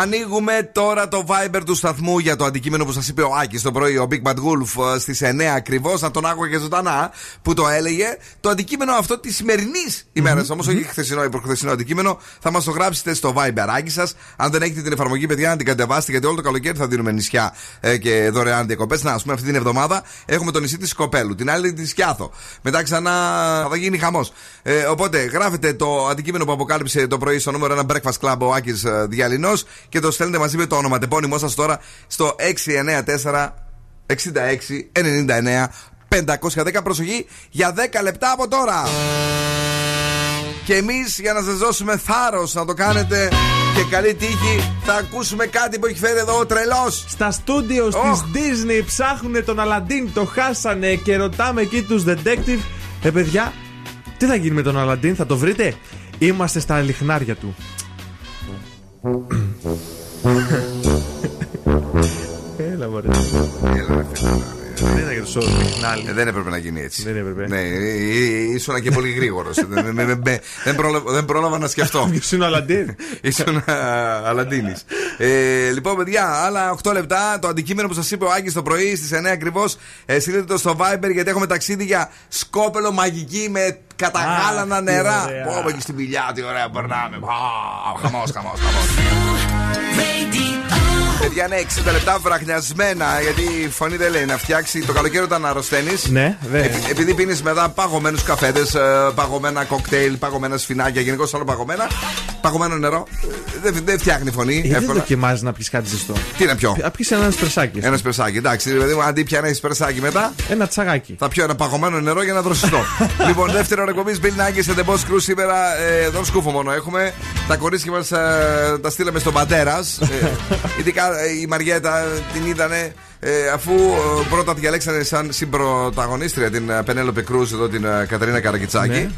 Ανοίγουμε τώρα το Viber του σταθμού για το αντικείμενο που σας είπε ο Άκης το πρωί, ο Big Bad Wolf στις 9 ακριβώς. Να τον άκουγα και ζωντανά που το έλεγε. Το αντικείμενο αυτό της σημερινής ημέρας, όμως όχι χθεσινό ή προχθεσινό αντικείμενο, θα μας το γράψετε στο Viber Άκη σας. Αν δεν έχετε την εφαρμογή, παιδιά, να την κατεβάσετε γιατί όλο το καλοκαίρι θα δίνουμε νησιά ε, και δωρεάν διακοπές. Να, ας πούμε, αυτή την εβδομάδα έχουμε το νησί της Κοπέλου, την άλλη τη Σκιάθο. Μετά ξανά θα γίνει χαμός. Ε, οπότε γράφετε το αντικείμενο που αποκάλυψε το πρωί στο νούμερο 1 Breakfast Club ο Άκης Διαλυνός και το στέλνετε μαζί με το όνομα τεπώνυμό σας τώρα στο 694 66 99 510 προσοχή για 10 λεπτά από τώρα. Και εμείς για να σας δώσουμε θάρρος να το κάνετε και καλή τύχη, θα ακούσουμε κάτι που έχει φέρει εδώ ο τρελός. Στα στούντιο Oh. της Disney ψάχνουν τον Αλαντίν, το χάσανε και ρωτάμε εκεί τους detective. Ε, παιδιά, τι θα γίνει με τον Αλαντίν, θα το βρείτε; Είμαστε στα λιχνάρια του. Έλα, μωρέ. Δεν ήταν για το σώμα λιχνάλι. Ε, δεν έπρεπε να γίνει έτσι. Δεν έπρεπε. Ναι, ε, ε, ήσουν και πολύ γρήγορος. δεν, πρόλαβα, δεν πρόλαβα να σκεφτώ. Ποιος είναι ο Αλαντίν. Ήσουν Αλαντίνης. Ε, λοιπόν, παιδιά, άλλα 8 λεπτά. Το αντικείμενο που σας είπε ο Άκη το πρωί στις 9 ακριβώς. Ε, στείλτε το στο Viber γιατί έχουμε ταξίδι για σκόπελο μαγική με καταγάλανα τι νερά. ωραία. Πω, πω, και στην πηλιά, τι ωραία περνάμε. Χαμός, χαμός, χαμός. Παιδιά είναι 60 λεπτά βραχνιασμένα γιατί η φωνή δεν λέει να φτιάξει το καλοκαίρι όταν αρρωσταίνεις. Ναι, δε. επειδή πίνεις μετά παγωμένους καφέδες, παγωμένα κοκτέιλ, παγωμένα σφινάκια, γενικώς όλα παγωμένα. Παγωμένο νερό. ε, Δεν δεν φτιάχνει φωνή. Γιατί δεν εύκολα. δοκιμάζεις να πιει κάτι ζεστό. Τι να πιω. Να πιει ένα σπρεσάκι. Ένα σπερσάκι. Εντάξει, δηλαδή μου αντί πια ένα σπερσάκι μετά. Ένα τσαγάκι. Θα πιω ένα παγωμένο νερό για να δροσιστώ. λοιπόν, δεύτερο εκπομπής Bill Nackis σε The Boss Crew σήμερα. Ε, εδώ σκούφο μόνο έχουμε. Τα κορίτσια μας τα στείλαμε στον πατέρας. ε, ειδικά ε, η Μαριέτα την είδανε. Ε, αφού ε, πρώτα τη διαλέξανε σαν συμπροταγωνίστρια την ε, Πενέλοπε Κρούζ εδώ την ε, Κατερίνα Καρακιτσάκη. Ναι.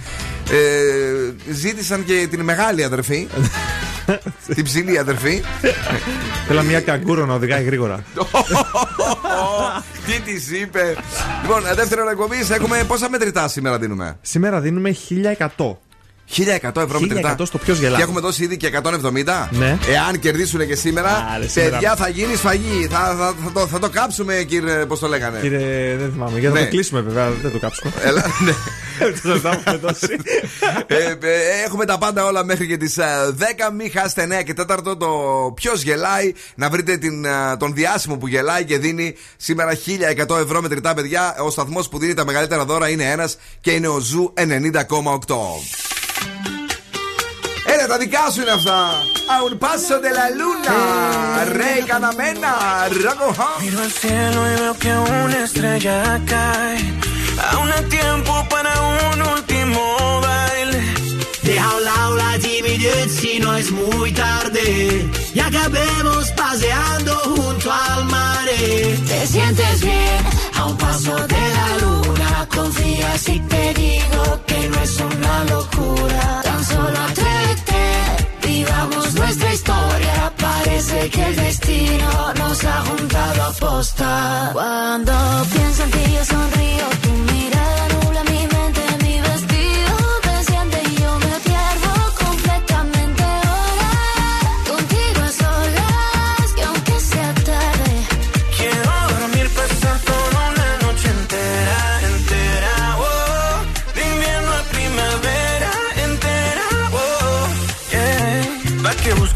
Ε, ζήτησαν και την μεγάλη αδερφή. την ψηλή αδερφή. Θέλω μια καγκούρο να οδηγάει γρήγορα. Τι της είπε. Λοιπόν, ε, δεύτερο εκπομπή έχουμε πόσα μετρητά σήμερα δίνουμε; Σήμερα δίνουμε 1100. 1100 ευρώ 1100 μετρητά. στο ποιος γελάει. Και έχουμε δώσει ήδη και 170. Ναι. Εάν κερδίσουν και σήμερα, Α, ρε, σήμερα. παιδιά θα γίνει σφαγή. Θα, θα, θα, το, θα το κάψουμε, κύριε, πώς το λέγανε. Κύριε, δεν θυμάμαι. Για να Ναι. το κλείσουμε, βέβαια. Δεν το κάψουμε. Έλα, ναι. Το λεφτά που έχουμε δώσει. Ε, ε, έχουμε τα πάντα όλα μέχρι και τις 10. Μην χάσετε 9 και 4 το ποιος γελάει. Να βρείτε την, ε, τον διάσημο που γελάει και δίνει σήμερα 1100 ευρώ μετρητά, παιδιά. Ο σταθμός που δίνει τα μεγαλύτερα δώρα είναι ένας και είναι ο Zoo 90,8. Era radicazo a un paso de la luna. Rey Canamena, Ragoja. Miro al cielo y veo que una estrella cae. Aún hay tiempo para un último baile. Deja un aula dividir si no es muy tarde. Y acabemos paseando junto al mar. Te sientes bien a un paso de la luna. Confía si te digo que no es una locura. Tan solo atrévete, vivamos nuestra historia. Parece que el destino nos ha juntado a posta. Cuando pienso en ti yo sonrío,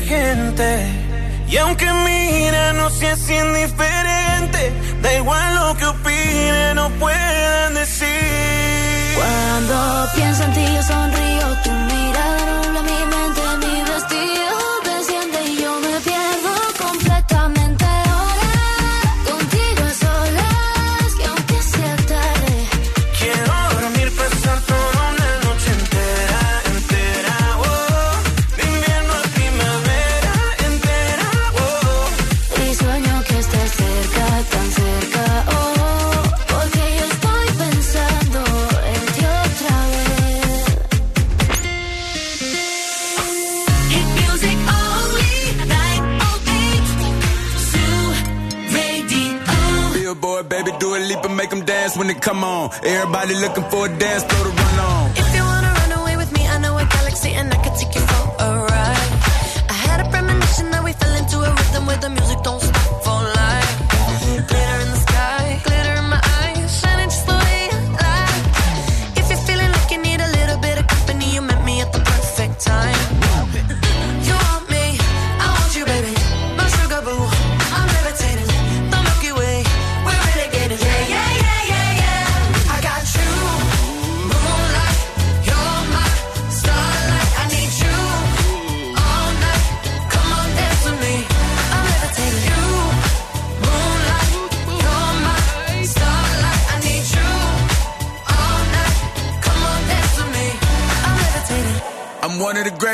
Gente. Y aunque mira, no seas indiferente, da igual lo que opinen o puedan decir. Cuando pienso en ti yo sonrío, tu mirada nubla mi mente, mi vestido dance when they come on. Everybody looking for a dance floor to run on. If you wanna run away with me, I know a galaxy and I could take you for a ride. I had a premonition that we fell into a rhythm where the music don't stop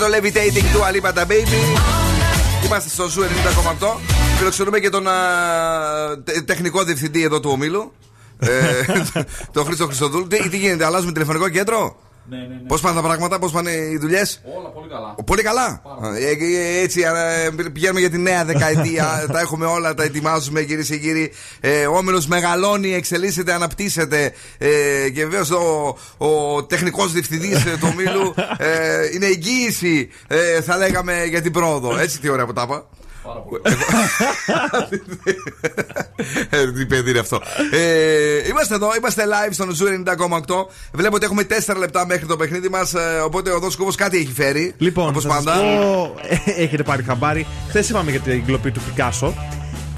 Το Levitating του Alibaba Baby. Είμαστε στο Zoo 90,8. Φιλοξενούμε και τον α, τε- τεχνικό διευθυντή εδώ του ομίλου. ε, τον Χρήστο Χριστοδούλου. Τι, τι γίνεται, αλλάζουμε τηλεφωνικό κέντρο; Ναι, ναι, ναι. Πώς πάνε τα πράγματα, πώς πάνε οι δουλειές; Όλα πολύ καλά. Πολύ καλά. Ε, ε, έτσι ε, πηγαίνουμε για τη νέα δεκαετία. τα έχουμε όλα, τα ετοιμάζουμε κυρίες και κύριοι. Ε, ο όμιλος μεγαλώνει, εξελίσσεται, αναπτύσσεται. Ε, και βεβαίως ο, ο τεχνικός διευθυντής του ομίλου ε, είναι εγγύηση, ε, θα λέγαμε, για την πρόοδο. Έτσι τι ωραία που τα είπα. Ε, τι παιδί είναι αυτό. Ε, είμαστε εδώ, είμαστε live στον Zoo 90,8. Βλέπω ότι έχουμε 4 λεπτά μέχρι το παιχνίδι μας. οπότε ο Δό Κούβο κάτι έχει φέρει. Λοιπόν, όπως θα σας πάντα. πω, ε, έχετε πάρει χαμπάρι. Χθες είπαμε για την κλοπή του Πικάσο.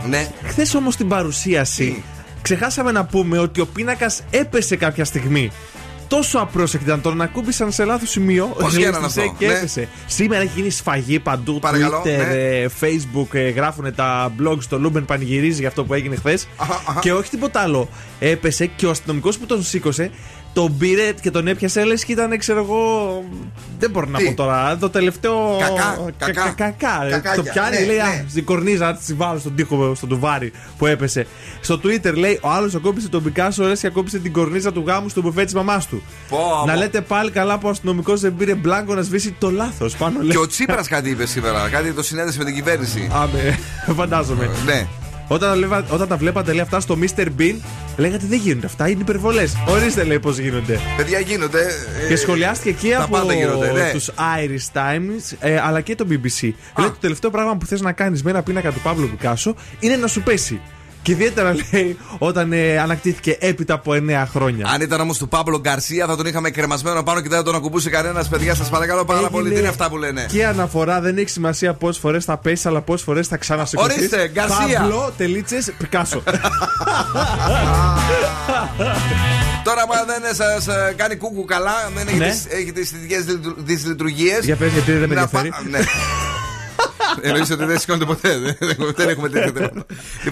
Ναι. Χθες όμως στην παρουσίαση ξεχάσαμε να πούμε ότι ο πίνακας έπεσε κάποια στιγμή. Τόσο απρόσεκτη ήταν τον ακούμπησαν σε λάθος σημείο. Πώς γίνανε γλίστρισε αυτό, και ναι. έπεσε. Σήμερα έχει γίνει σφαγή παντού. Παρακαλώ, Twitter, ναι. ε, Facebook, ε, γράφουν τα blogs. Το Luben πανηγυρίζει για αυτό που έγινε χθες. Και όχι τίποτα άλλο. Έπεσε και ο αστυνομικός που τον σήκωσε τον πήρε και τον έπιασε, λες και ήταν, ξέρω εγώ. Δεν μπορώ να Τι; πω τώρα. Το τελευταίο. Κακά, κα- κακά. κα- κακά. Κακάκια, Το πιάνει, ναι, λέει, ναι. Α, στην κορνίζα, να τη βάλω στον τοίχο, στον τουβάρι που έπεσε. Στο Twitter λέει, ο άλλος ακόπησε τον Πικάσο, λε και ακόπησε την κορνίζα του γάμου στο μπουφέ της μαμάς του. Πω, να πω. λέτε πάλι καλά που ο αστυνομικός δεν πήρε μπλάνκο να σβήσει το λάθος πάνω, λέει. Και ο Τσίπρας κάτι είπε σήμερα. Κάτι το συνέδεσε με την κυβέρνηση. Άμε, φαντάζομαι. Ναι. Όταν, τα βλέπα- όταν τα βλέπατε λέει αυτά στο Mr. Bean, λέγατε δεν γίνονται αυτά, είναι υπερβολές. Ορίστε λέει πώς γίνονται. Παιδιά γίνονται. ε, Και σχολιάστηκε εκεί τα από πάντα γίνονται, ναι. τους Irish Times ε, αλλά και το BBC. Λέει το τελευταίο πράγμα που θες να κάνεις με ένα πίνακα του Παύλου Πικάσο είναι να σου πέσει. Και ιδιαίτερα λέει όταν ε, ανακτήθηκε έπειτα από 9 χρόνια. Αν ήταν όμως του Παύλο Γκαρσία θα τον είχαμε κρεμασμένο πάνω και δεν θα τον ακουμπούσε κανένας. Παιδιά, σας παρακαλώ πάρα πολύ. Τι είναι αυτά που λένε; Και αναφορά δεν έχει σημασία πόσες φορές θα πέσει, αλλά πόσες φορές θα ξανασηκωθείς. Ορίστε, Γκαρσία. Παύλο, τελίτσε, Πικάσο. Τώρα, άμα δεν σας κάνει κούκου καλά, δεν έχετε, Ναι. έχετε αισθητικέ δυσλειτουργίες. Για πες, γιατί δεν με ενδιαφέρει. Ναι. Εννοείς ότι δεν σηκώνεται ποτέ. Δεν- Δεν έχουμε τέτοια θέματα.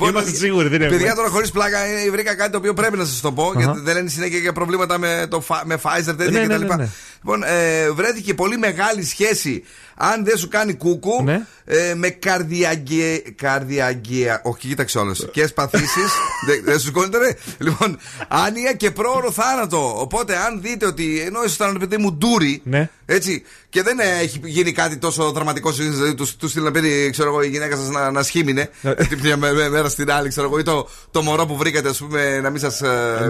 Είμαστε σίγουροι, δεν έχουμε. Παιδιά, τώρα χωρίς πλάκα ε, βρήκα κάτι το οποίο πρέπει να σας το πω. Γιατί δεν λένε συνέχεια για προβλήματα με, το, Φα- με Pfizer τέτοια Ναι, ναι, κτλ. Ναι, ναι. Λοιπόν, ε, βρέθηκε πολύ μεγάλη σχέση αν δεν σου κάνει κούκου Ναι. ε, με καρδιαγκε... καρδιαγκαία. Όχι, κοίταξε όλες. Και παθήσει. δεν, δεν σου σηκώνεται, ρε. Λοιπόν, άνοια και πρόωρο θάνατο. Οπότε, αν δείτε ότι ενώ ήσασταν παιδί μου ντούρι, Ναι. έτσι, και δεν ε, έχει γίνει κάτι τόσο δραματικό στη ζωή του, του στείλει παιδί, ξέρω εγώ, η γυναίκα σας να, να σχήμινε Ναι. την μια με- με- μέρα στην άλλη, ξέρω εγώ, ή το, το μωρό που βρήκατε, ας πούμε, να μην σας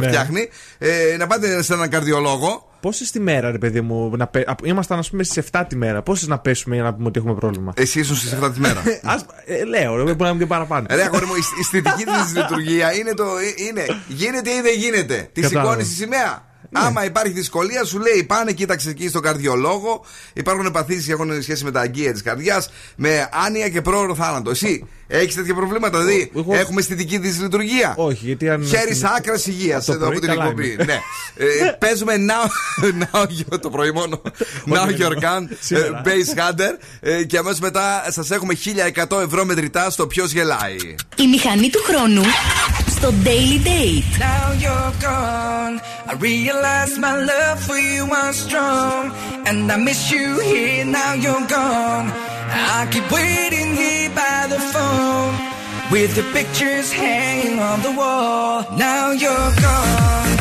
Ναι. φτιάχνει. Ε, να πάτε σε έναν καρδιολόγο. Πόσες τη μέρα, ρε παιδί μου, να πε... απ- ήμασταν ας πούμε στις 7 τη μέρα. Πόσες να πέσουμε για να πούμε ότι έχουμε πρόβλημα; Εσύ ήσουν στις 7 τη μέρα. Ας, ε, λέω, ρε, μπορεί να μην και παραπάνω. Ρε αγόρι μου, η η αισθητική της λειτουργία είναι το. ε, Είναι γίνεται ή δεν γίνεται. Τη Κατάλαβα. σηκώνεις τη σημαία. Άμα υπάρχει δυσκολία, σου λέει πάνε κοίταξε εκεί στον καρδιολόγο. Υπάρχουν παθήσεις και έχουν σχέση με τα αγκία της καρδιάς, με άνοια και πρόωρο θάνατο. Εσύ έχεις τέτοια προβλήματα, δηλαδή Εγώ- έχουμε αισθητική τη λειτουργία. Όχι, γιατί αν. Χέρι άκρας υγείας Το εδώ πρωί από την καλά εκπομπή. είμαι. ναι. ε, παίζουμε now, now your- το πρωί μόνο. Now Όχι, your ναι. gun, ε, Σήμερα. base hunter. ε, και αμέσως μετά σας έχουμε 1100 ευρώ μετρητά στο ποιος γελάει. Η μηχανή του χρόνου στο Daily Date. Now you're gone. I realize my love for you was strong. And I miss you here. Now you're gone. I keep waiting here by the phone. With the pictures hanging on the wall. Now you're gone.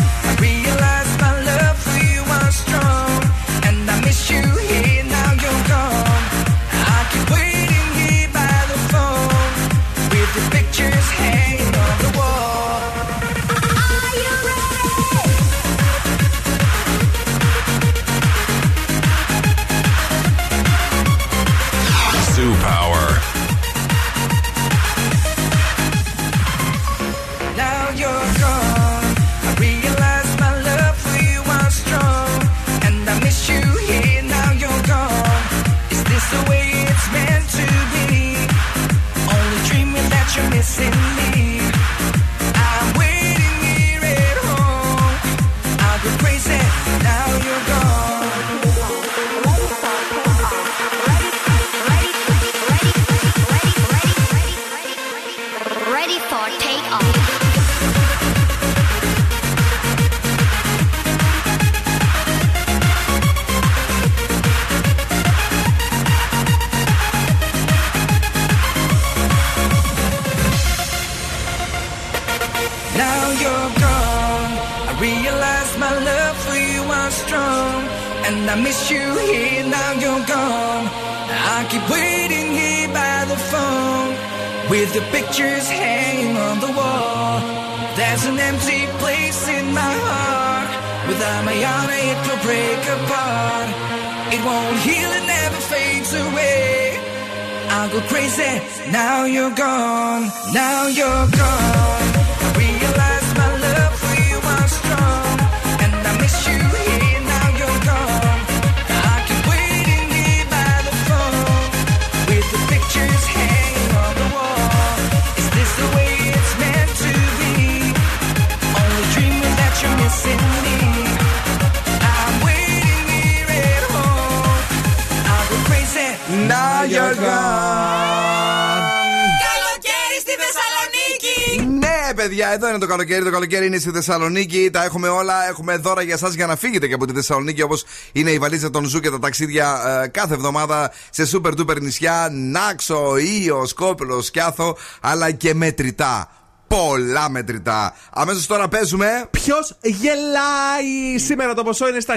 Καλοκαίρι. Το καλοκαίρι είναι στη Θεσσαλονίκη. Τα έχουμε όλα. Έχουμε δώρα για εσά για να φύγετε και από τη Θεσσαλονίκη όπως είναι η βαλίτσα του Zoo και τα ταξίδια ε, κάθε εβδομάδα σε super duper νησιά. Νάξο, Ίο, Σκόπελο, Σκιάθο, αλλά και μετρητά. Πολλά μετρητά. Αμέσως τώρα παίζουμε. Ποιος γελάει; Σήμερα το ποσό είναι στα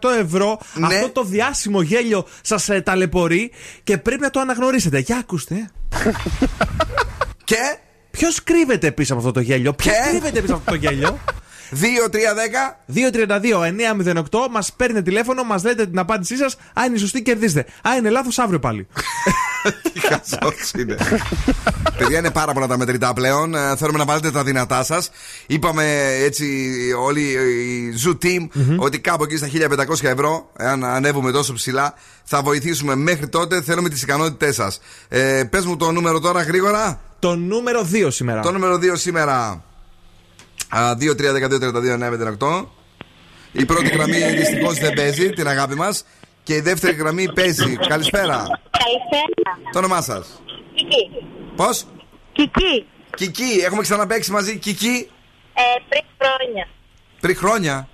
1100 ευρώ. Ναι. Αυτό το διάσημο γέλιο σας ταλαιπωρεί και πρέπει να το αναγνωρίσετε. Για ακούστε. και. Ποιος κρύβεται πίσω από αυτό το γέλιο; Ποιος Και; κρύβεται πίσω από αυτό το γέλιο; 2-3-10. 232-908 μας παίρνετε τηλέφωνο, μας λέτε την απάντησή σας. Αν είναι σωστή, κερδίστε. Αν είναι λάθος, αύριο πάλι. Τι χαζός είναι. Παιδιά είναι πάρα πολλά τα μετρητά πλέον. Ε, Θέλουμε να βάλετε τα δυνατά σας. Είπαμε έτσι όλοι η Zoo Team ότι κάπου εκεί στα 1500 ευρώ, εάν ανέβουμε τόσο ψηλά, θα βοηθήσουμε. Μέχρι τότε θέλουμε τις ικανότητές σας. Ε, Πες μου το νούμερο τώρα γρήγορα. Το νούμερο 2 σήμερα. Το νούμερο 2 σήμερα. 2-3-12-32-9-8. Η πρώτη γραμμή δυστυχώς δεν παίζει, την αγάπη μας. Και η δεύτερη γραμμή παίζει. Καλησπέρα. Καλησπέρα. Το όνομά σας; Κική. Πώς; Κική. Κική, έχουμε ξαναπέξει μαζί. Κική, Ε, πριν χρόνια. πριν χρόνια.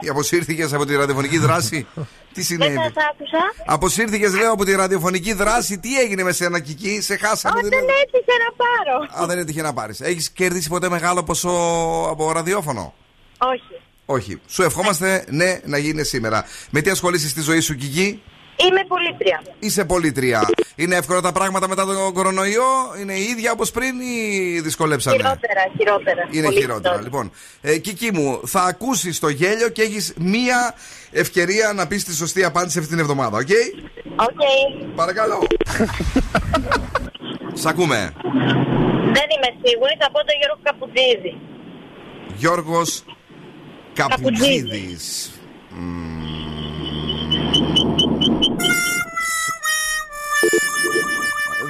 Ναι. Αποσύρθηκες από τη ραδιοφωνική δράση; Τι Δεν συνέβη. σας άκουσα. Αποσύρθηκες, λέω, από τη ραδιοφωνική δράση; Τι έγινε με σένα, Κική, σε χάσαμε. Όταν δηλαδή. έτυχε να πάρω. Α, δεν έτυχε να πάρεις. Έχεις κερδίσει ποτέ μεγάλο ποσό από ραδιόφωνο; Όχι. Όχι. Σου ευχόμαστε ναι να γίνει σήμερα. Με τι ασχολείσαι στη ζωή σου, Κική; Είμαι πολίτρια. Είσαι πολίτρια. Είναι εύκολα τα πράγματα μετά τον κορονοϊό. Είναι η ίδια όπως πριν ή δυσκολέψανε; Χειρότερα, χειρότερα. Είναι Πολύ χειρότερα. Λοιπόν, ε, Κική μου, θα ακούσεις το γέλιο και έχεις μία ευκαιρία να πεις τη σωστή απάντηση αυτή την εβδομάδα, ok; Ok. Παρακαλώ. Σ' ακούμε. Δεν είμαι σίγουρη, θα πω το Γιώργος Καπουτζίδη. Γιώργος Καπουτζίδης.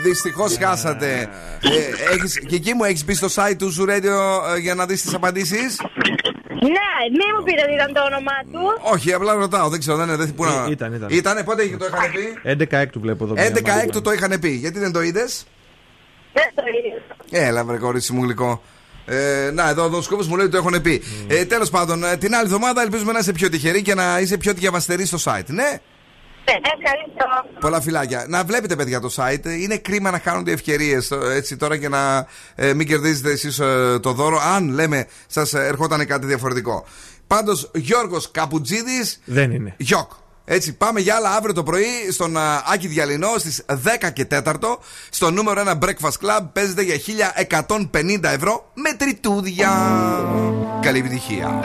Δυστυχώς χάσατε. Ε, έχεις, και εκεί μου έχεις μπει στο site του Zoo Radio ε, για να δεις τις απαντήσεις; Ναι, μην μου πείτε τι ήταν το όνομά του. Όχι, απλά ρωτάω. Δεν ξέρω, δεν, δεν πού να. Ε, ήταν, ήταν. Ήτανε, πότε το είχαν πει; 11 έκτου βλέπω εδώ. 11 έκτου το είχαν πει. Γιατί δεν το είδες; Δεν το είδα. Έλα, βρε κορίτσι μου γλυκό. Ε, να, εδώ ο σκόπος μου λέει ότι το έχουν πει. Ε, Τέλος πάντων, ε, την άλλη εβδομάδα ελπίζουμε να είσαι πιο τυχερή και να είσαι πιο διαβαστερή στο site. Ναι, Ναι, ευχαριστώ. πολλά φυλάκια. Να βλέπετε, παιδιά, το site. Είναι κρίμα να χάνονται ευκαιρίες έτσι τώρα και να ε, μην κερδίζετε εσείς το δώρο. Αν λέμε, σας ερχόταν κάτι διαφορετικό. Πάντως, Γιώργος Καπουτζίδης. Δεν είναι. Γιώκ. Έτσι, πάμε για άλλα αύριο το πρωί στον α, Άκη Διαλυνό στις 10 και 4 στο νούμερο 1 Breakfast Club. Παίζεται για 1150 ευρώ με τριτούδια. Καλή επιτυχία.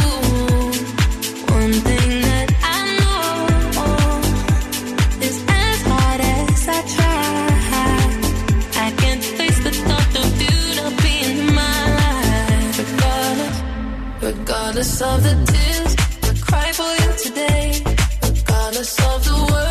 Regardless of the tears. I cry for you today, regardless of the words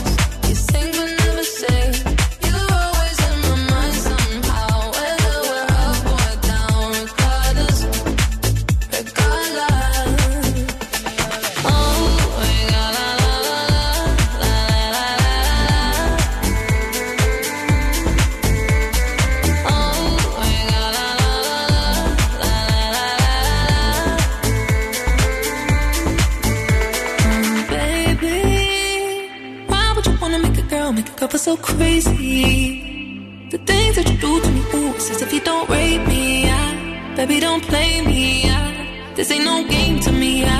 play me. I, this ain't no game to me. I,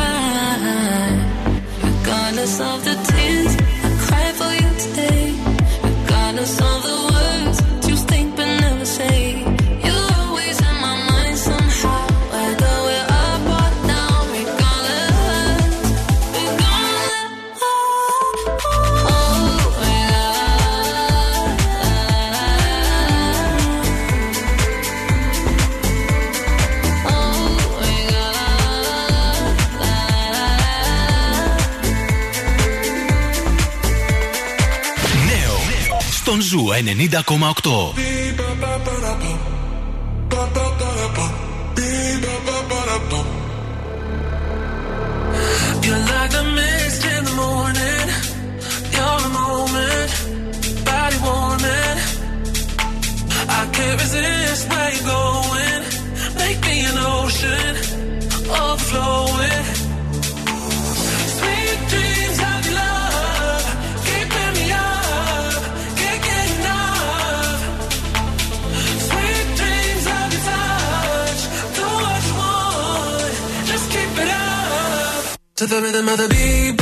regardless of the 90,8. To the rhythm of the beat,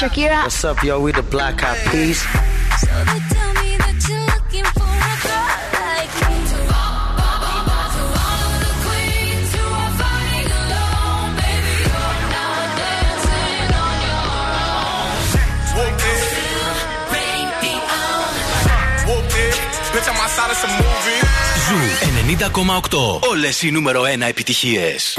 Shakira. What's up, yo? We the Black Eyed Peas. Bitch, I'm outside of some movie. Ζου 90,8. Όλες οι νούμερο 1 επιτυχίες.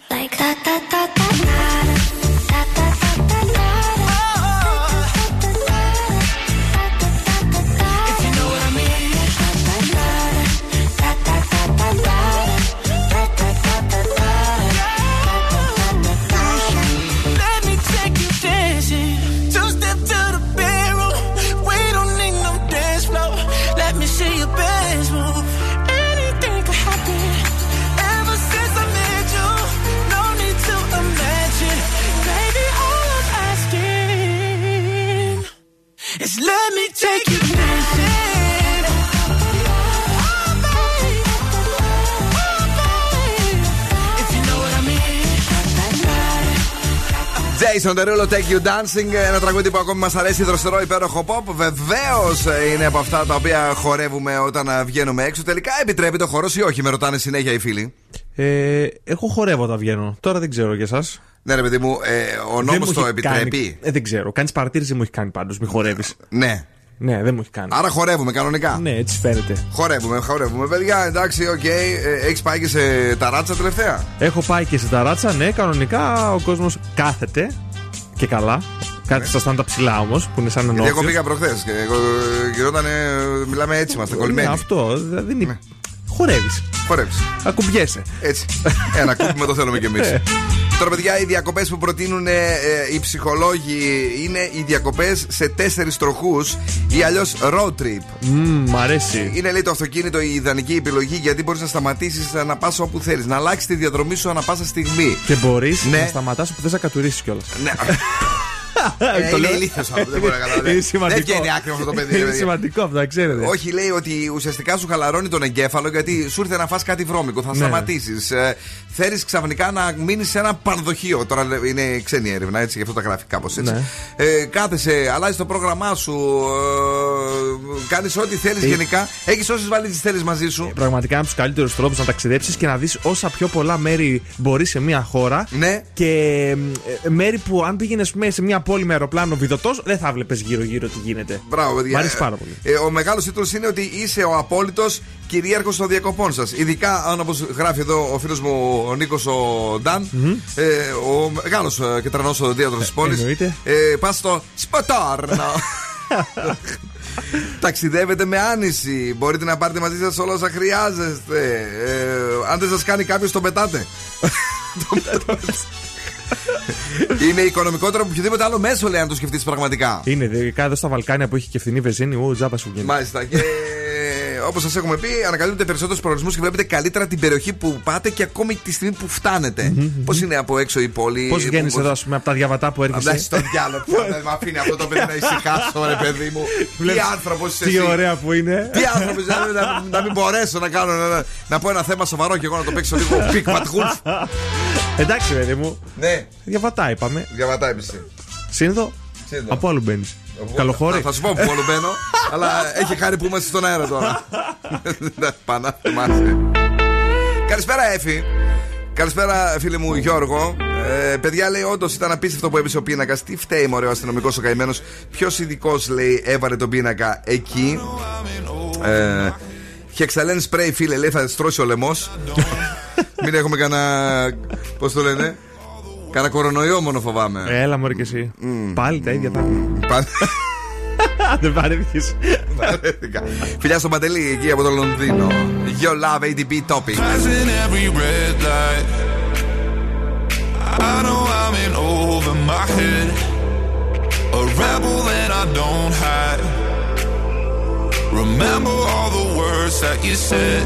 Jason Derulo, Take You Dancing. Ένα τραγούδι που ακόμη μας αρέσει, δροσερό υπέροχο pop. Βεβαίως είναι από αυτά τα οποία χορεύουμε όταν α, βγαίνουμε έξω. Τελικά επιτρέπεται ο χορός ή όχι, με ρωτάνε συνέχεια οι φίλοι. Ε, εγώ χορεύω όταν βγαίνω. Τώρα δεν ξέρω για εσάς. Ναι, ρε παιδί μου, ε, ο νόμος το επιτρέπει; ε, δεν ξέρω. Κάνεις παρατήρηση μου έχει κάνει πάντως. Μη χορεύεις. Ναι. Ναι, δεν μου έχει κάνει. Άρα χορεύουμε κανονικά. Ναι, έτσι φαίνεται. Χορεύουμε, χορεύουμε. Παιδιά, εντάξει, οκ. Ε, Έχεις πάει και σε ταράτσα τελευταία; Έχω πάει και σε ταράτσα, ναι, κανονικά ο κόσμος κάθεται και καλά. Κάθεται στα στάντα ψηλά όμως, που είναι σαν Ναι. Γιατί εγώ ενόχλιο. πήγα προχθές και εγώ γινόταν. μιλάμε έτσι, είμαστε Ναι, κολλημένοι. αυτό δηλαδή είναι. Χορεύεις. Χορεύεις. Ακουμπιέσαι. Έτσι. Ένα κούπημα το θέλουμε κι εμείς. Ε. Τώρα, παιδιά, οι διακοπές που προτείνουν ε, οι ψυχολόγοι είναι οι διακοπές σε τέσσερις τροχούς ή αλλιώς road trip. Μμμ, μ' αρέσει. Είναι λέει το αυτοκίνητο η ιδανική επιλογή γιατί μπορείς να σταματήσεις να πα όπου θέλεις. Να αλλάξεις τη διαδρομή σου ανά πάσα στιγμή. Και μπορείς Ναι. να σταματάς που θες να κατουρίσει κιόλας. Ναι. Ε, Το είναι λέω. ηλίθιος αυτό. Δεν μπορεί να καταλάβει. Είναι Δεν σημαντικό. βγαίνει άκρη αυτό το παιδί. ρε Είναι παιδιά. σημαντικό αυτό, να ξέρετε. Όχι, λέει ότι ουσιαστικά σου χαλαρώνει τον εγκέφαλο γιατί σου ήρθε να φας κάτι βρώμικο. Θα Ναι. σταματήσεις. Ε, Θέλεις ξαφνικά να μείνεις σε ένα πανδοχείο. Τώρα λέ- είναι ξένη έρευνα, έτσι, γι' αυτό τα γράφει κάπως έτσι. Ναι. Ε, κάθεσαι, αλλάζεις το πρόγραμμά σου. Ε, Κάνεις ό,τι θέλεις Ε, γενικά. Έχεις όσες βαλίτσες θέλεις μαζί σου. Πραγματικά είναι από τους καλύτερους τρόπους να ταξιδέψεις και να δεις όσα πιο πολλά μέρη μπορεί σε μια χώρα. Ναι. Και ε, μέρη που αν πήγαινες σε μια πόλη με αεροπλάνο βιδωτός, δεν θα βλέπεις γύρω-γύρω τι γίνεται. Μπράβο, παιδιά. Μ' αρέσει πάρα πολύ. Ε, ο μεγάλος τίτλος είναι ότι είσαι ο απόλυτος κυρίαρχος των διακοπών σας. Ειδικά αν όπως γράφει εδώ ο φίλος μου ο Νίκος ο Νταν, ε, ο μεγάλος και τρανός οδοντίατρο της πόλης. εννοείται. Ε, Πας στο Σπατάρνο. Ταξιδεύετε με άνηση. Μπορείτε να πάρετε μαζί σας όλα όσα χρειάζεστε. Ε, αν δεν σας κάνει κάποιος, το πετάτε. Το πετάτε. Είναι οικονομικότερο από οποιοδήποτε άλλο μέσο, λέει, αν το σκεφτείς πραγματικά. Είναι ειδικά εδώ στα Βαλκάνια που έχει και φθηνή βεζίνη, ου, τζάμπα σου βγαίνει. Μάλιστα. Και όπως σας έχουμε πει, ανακαλύπτετε περισσότερους προορισμούς και βλέπετε καλύτερα την περιοχή που πάτε και ακόμη τη στιγμή που φτάνετε. Πώς είναι από έξω η πόλη. Πώς βγαίνεις πώς- εδώ, ας πούμε, από τα διαβατά που έρχεσαι; Εντάξει, στον διάλογο. Δεν με αφήνει αυτό το παιδί να ησυχάσω, ρε παιδί μου. Τι Βλέπεις άνθρωπος είσαι. Τι εσύ; ωραία που είναι. Τι άνθρωπος είσαι, να, να, να μην μπορέσω να κάνω. Να, να πω ένα θέμα σοβαρό και εγώ να το παίξω λίγο. Πικ ματγούλφ. Εντάξει, παιδί μου. Ναι, Διαβατά είπαμε. διαβατάει μισή. Σύνδο; Σύνδο. Από άλλου μπαίνεις. Καλοχώρη. Θα, θα σου πω που όλο μπαίνω, αλλά έχει χάρη που είμαστε στον αέρα τώρα. Δεν Πανά, θυμάσαι. Καλησπέρα, Εφη. Καλησπέρα, φίλε μου Γιώργο. Ε, παιδιά, λέει, όντως ήταν απίστευτο που έπεσε ο πίνακας. Τι φταίει, μωρέ, ο αστυνομικός ο καημένος. Ποιος ειδικός, λέει, έβαλε τον πίνακα εκεί. Ε, Χεξαλέν σπρέι, φίλε, λέει, θα στρώσει ο λαιμός. Μην έχουμε κανένα. Πώς το λένε; Κανένα κορονοϊό μόνο φοβάμαι. Έλα, μωρέ και εσύ. Πάλι τα ίδια πράγματα. Πα- Δεν παρέθηκες. Βαρέθηκα. Φιλιά στον Παντελή εκεί από το Λονδίνο. Yo love ADP topic. Passing every red light. I know I'm in over my head. A rebel that I don't hide. Remember all the words that you said.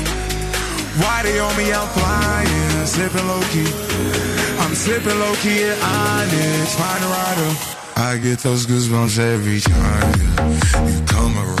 Why they on me? I'm flying, sipping low key. I'm slipping low key at Onyx, find a rider. I get those goosebumps every time, yeah. You come around,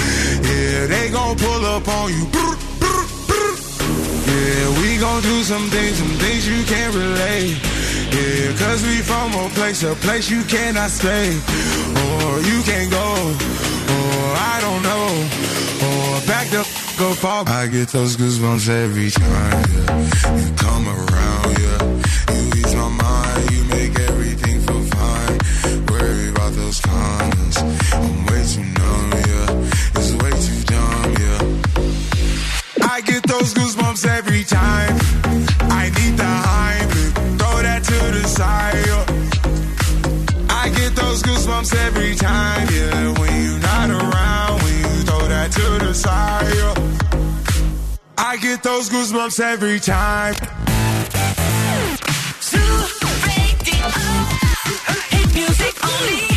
Yeah, they gon' pull up on you. Yeah, we gon' do some things, some things you can't relate. Yeah, cause we from a place, a place you cannot stay. Or you can't go. Or I don't know. Or back the f- up off. I get those goosebumps every time. Yeah. You come around, yeah. You ease my mind, get those goosebumps every time. Hit music. Only.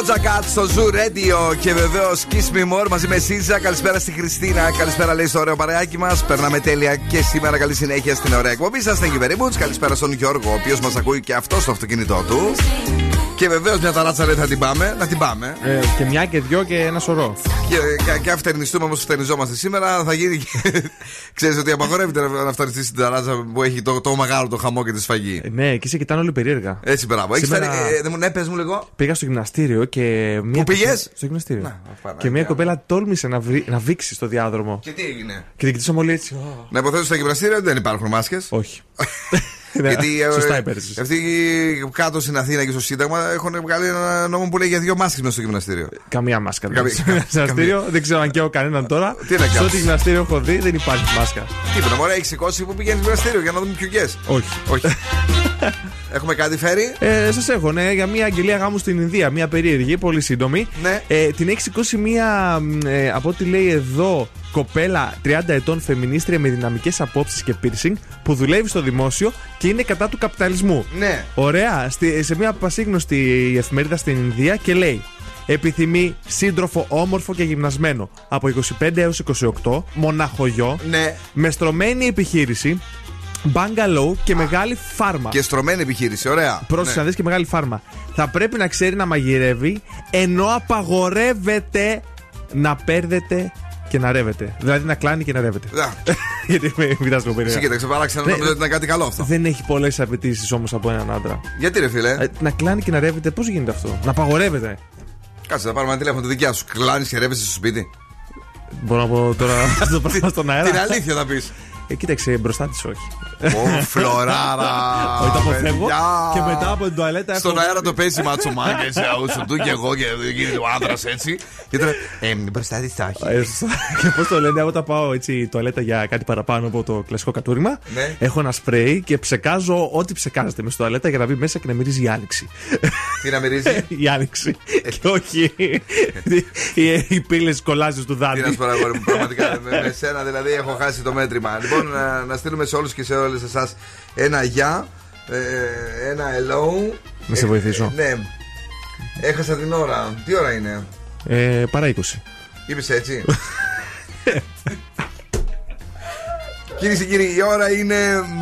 Doja Cat στο Zoo Radio και βεβαίως Kiss Me More μαζί με Σίζα. Καλησπέρα στη Χριστίνα. Καλησπέρα λέει στο ωραίο παρεάκι μας. Περνάμε τέλεια και σήμερα. Καλή συνέχεια στην ωραία εκπομπή σας. Thank you very much. Καλησπέρα στον Γιώργο, ο οποίος μας ακούει και αυτό στο αυτοκίνητό του. Και βεβαίως μια ταράτσα λέει θα την πάμε. Να την πάμε. Ε, και μια και δυο και ένα σωρό. Και, και, και αν φτερνιστούμε όπως φτερνιζόμαστε σήμερα, θα γίνει. Ξέρεις ότι απαγορεύεται να να φτερνιστεί στην ταράτσα που έχει το, το μεγάλο το χαμό και τη σφαγή. Ε, ναι, και σε κοιτάνε όλοι περίεργα. Έτσι, μπράβο. Έχεις Σήμερα- φέρει- ε, δεν μου- ναι, πες μου λίγο. Πήγα στο γυμναστήριο και. Μια... Πού πήγες; Στο γυμναστήριο. Παναγία και μια μου. κοπέλα τόλμησε να, βρει... να βήξει στο διάδρομο. Και τι έγινε; Και την κοιτήσαμε όλοι έτσι. «Ω». Να υποθέσω στα γυμναστήρια ότι δεν υπάρχουν μάσκες. Όχι. Γιατί ε, Σωστά ε, υπέρεσες. Αυτοί κάτω στην Αθήνα και στο Σύνταγμα έχουν βγάλει ένα νόμο που λέει για δύο μάσκες μέσα στο γυμναστήριο. Καμία μάσκα. δεν Καμία- υπάρχει. Στο γυμναστήριο δεν ξέρω αν καίω κανέναν τώρα. Τι να Στο κάνεις. ό,τι γυμναστήριο έχω δει δεν υπάρχει μάσκα. Τίποτα, μωρέ, έχεις σηκώσει που πηγαίνεις γυμναστήριο για να δούμε ποιο γκες. Όχι. Όχι. Έχουμε κάτι φέρει. Ε, Σας έχω, ναι, για μια αγγελία γάμου στην Ινδία. Μια περίεργη, πολύ σύντομη. Ναι. Ε, την έχει σηκώσει μια, μ, ε, από ό,τι λέει εδώ, κοπέλα 30 ετών φεμινίστρια με δυναμικές απόψεις και piercing που δουλεύει στο δημόσιο και είναι κατά του καπιταλισμού. Ναι. Ωραία. Στη, σε μια πασίγνωστη εφημερίδα στην Ινδία και λέει. Επιθυμεί σύντροφο όμορφο και γυμνασμένο από 25 έως 28, μοναχογιό, Ναι. με στρωμένη επιχείρηση, μπαγκαλό και μεγάλη φάρμα. Και στρωμένη επιχείρηση, ωραία. Πρόσεξε να Ναι. δεις και μεγάλη φάρμα. Θα πρέπει να ξέρει να μαγειρεύει, ενώ απαγορεύεται να παίρνετε και να ρεύετε. Δηλαδή να κλάνει και να ρεύετε. Να. Γιατί με κοιτάς λίγο περίεργα. Εσύ κοίταξε, παράξενα Ναι. νομίζω ότι ήταν κάτι καλό αυτό. Δεν έχει πολλές απαιτήσεις όμως από έναν άντρα. Γιατί ρε φίλε; Ε, να κλάνει και να ρεύεται, πώς γίνεται αυτό; Να απαγορεύεται. Κάτσε να πάρουμε ένα τηλέφωνο τη δικιά σου. Κλάνεις και ρεύεσαι στο σπίτι. Μπορώ να πω τώρα στο πράγμα στον αέρα; Την αλήθεια θα πεις. Ε, κοίταξε, μπροστά της όχι. Ω, φλωράρα. Όχι, το αποφεύγω. παιδιά. Και μετά από την τουαλέτα έχω. Στον αέρα το παίζει μάτσο μάγκα έτσι, αούτσο του και εγώ και γίνεται ο άντρας έτσι. Και τώρα. Ε, μην μπροστά τη τάχη. Ε, σωστά. και πώς το λένε, όταν πάω έτσι τουαλέτα για κάτι παραπάνω από το κλασικό κατούριμα, Ναι. έχω ένα σπρέι και ψεκάζω ό,τι ψεκάζεται με στο τουαλέτα για να μπει μέσα και να μυρίζει η άνοιξη. Τι να μυρίζει; η άνοιξη. και όχι οι, οι πύλες κολλάζεις του Τι να σου δάντη. πω, αγόρι μου, πραγματικά με, με σένα δηλαδή έχω χάσει το μέτρημα. Λοιπόν, να, να στείλουμε σε όλους και σε όλε σε εσάς, ένα γεια, ε, ένα hello. Να σε ε, βοηθήσω. Ε, ναι. Έχασα την ώρα. Τι ώρα είναι; Ε, παρά 20. Είπες έτσι. Κυρίες και κύριοι, η ώρα είναι.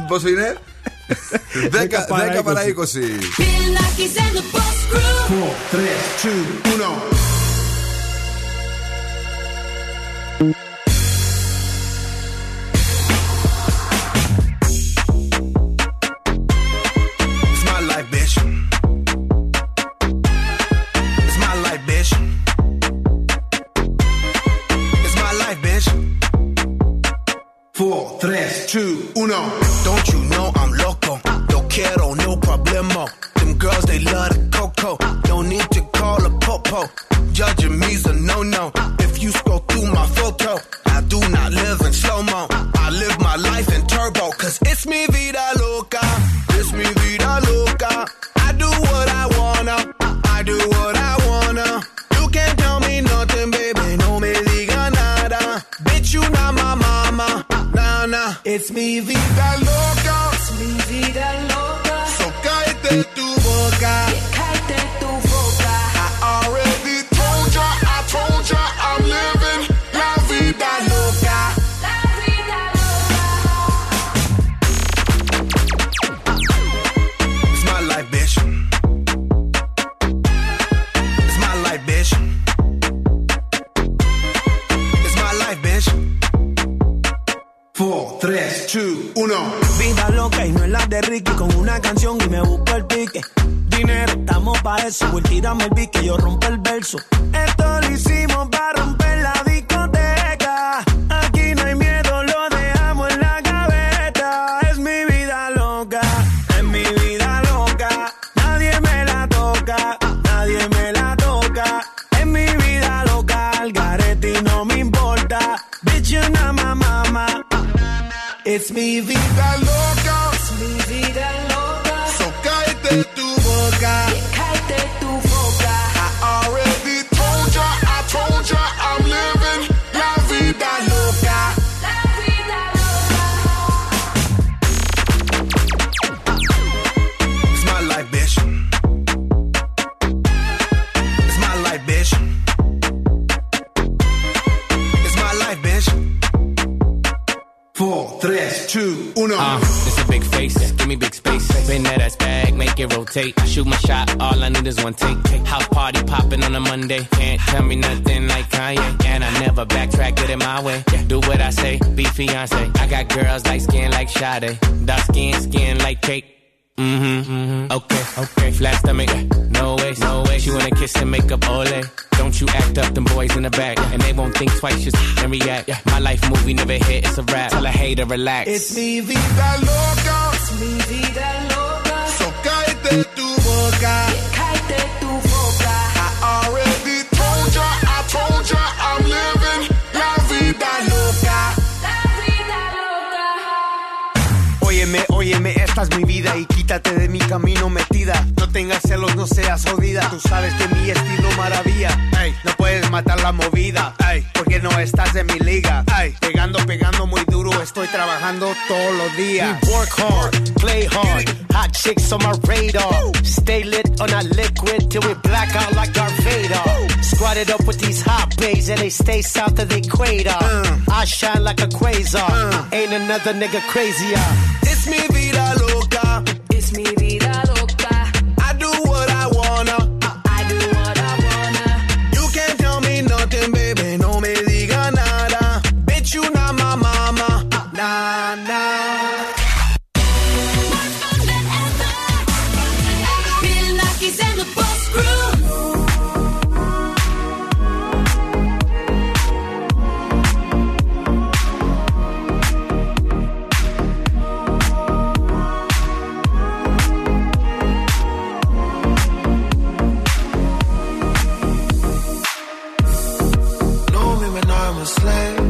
Πόσο είναι; 10, 10 παρά 20. 10 2, 1. four, three, two, uno. Don't you know I'm loco? Don't care no problemo. Them girls, they love the coco. No need to call a popo. Judging me's a no no. If you scroll through my photo, I do not live in slow mo. I live my life in turbo, cause it's me vida loca. It's me vida loca. me vida loca. body. Dark skin, skin like cake. Mm-hmm, mm-hmm. Okay, okay. Flat stomach, no way, no way. She wanna kiss and make up, ole. Don't you act up, them boys in the back, and they won't think twice, just and react. My life movie never hit, it's a rap. Tell a hater, relax. It's me, Vida hard, play hard. Hot chicks on my radar. Stay lit on that liquid till we black out like Darth Vader. Squatted up with these hot bays and they stay south of the equator. Uh. I shine like a quasar. Uh. Ain't another nigga crazier. It's me, Vida Loca. A slave.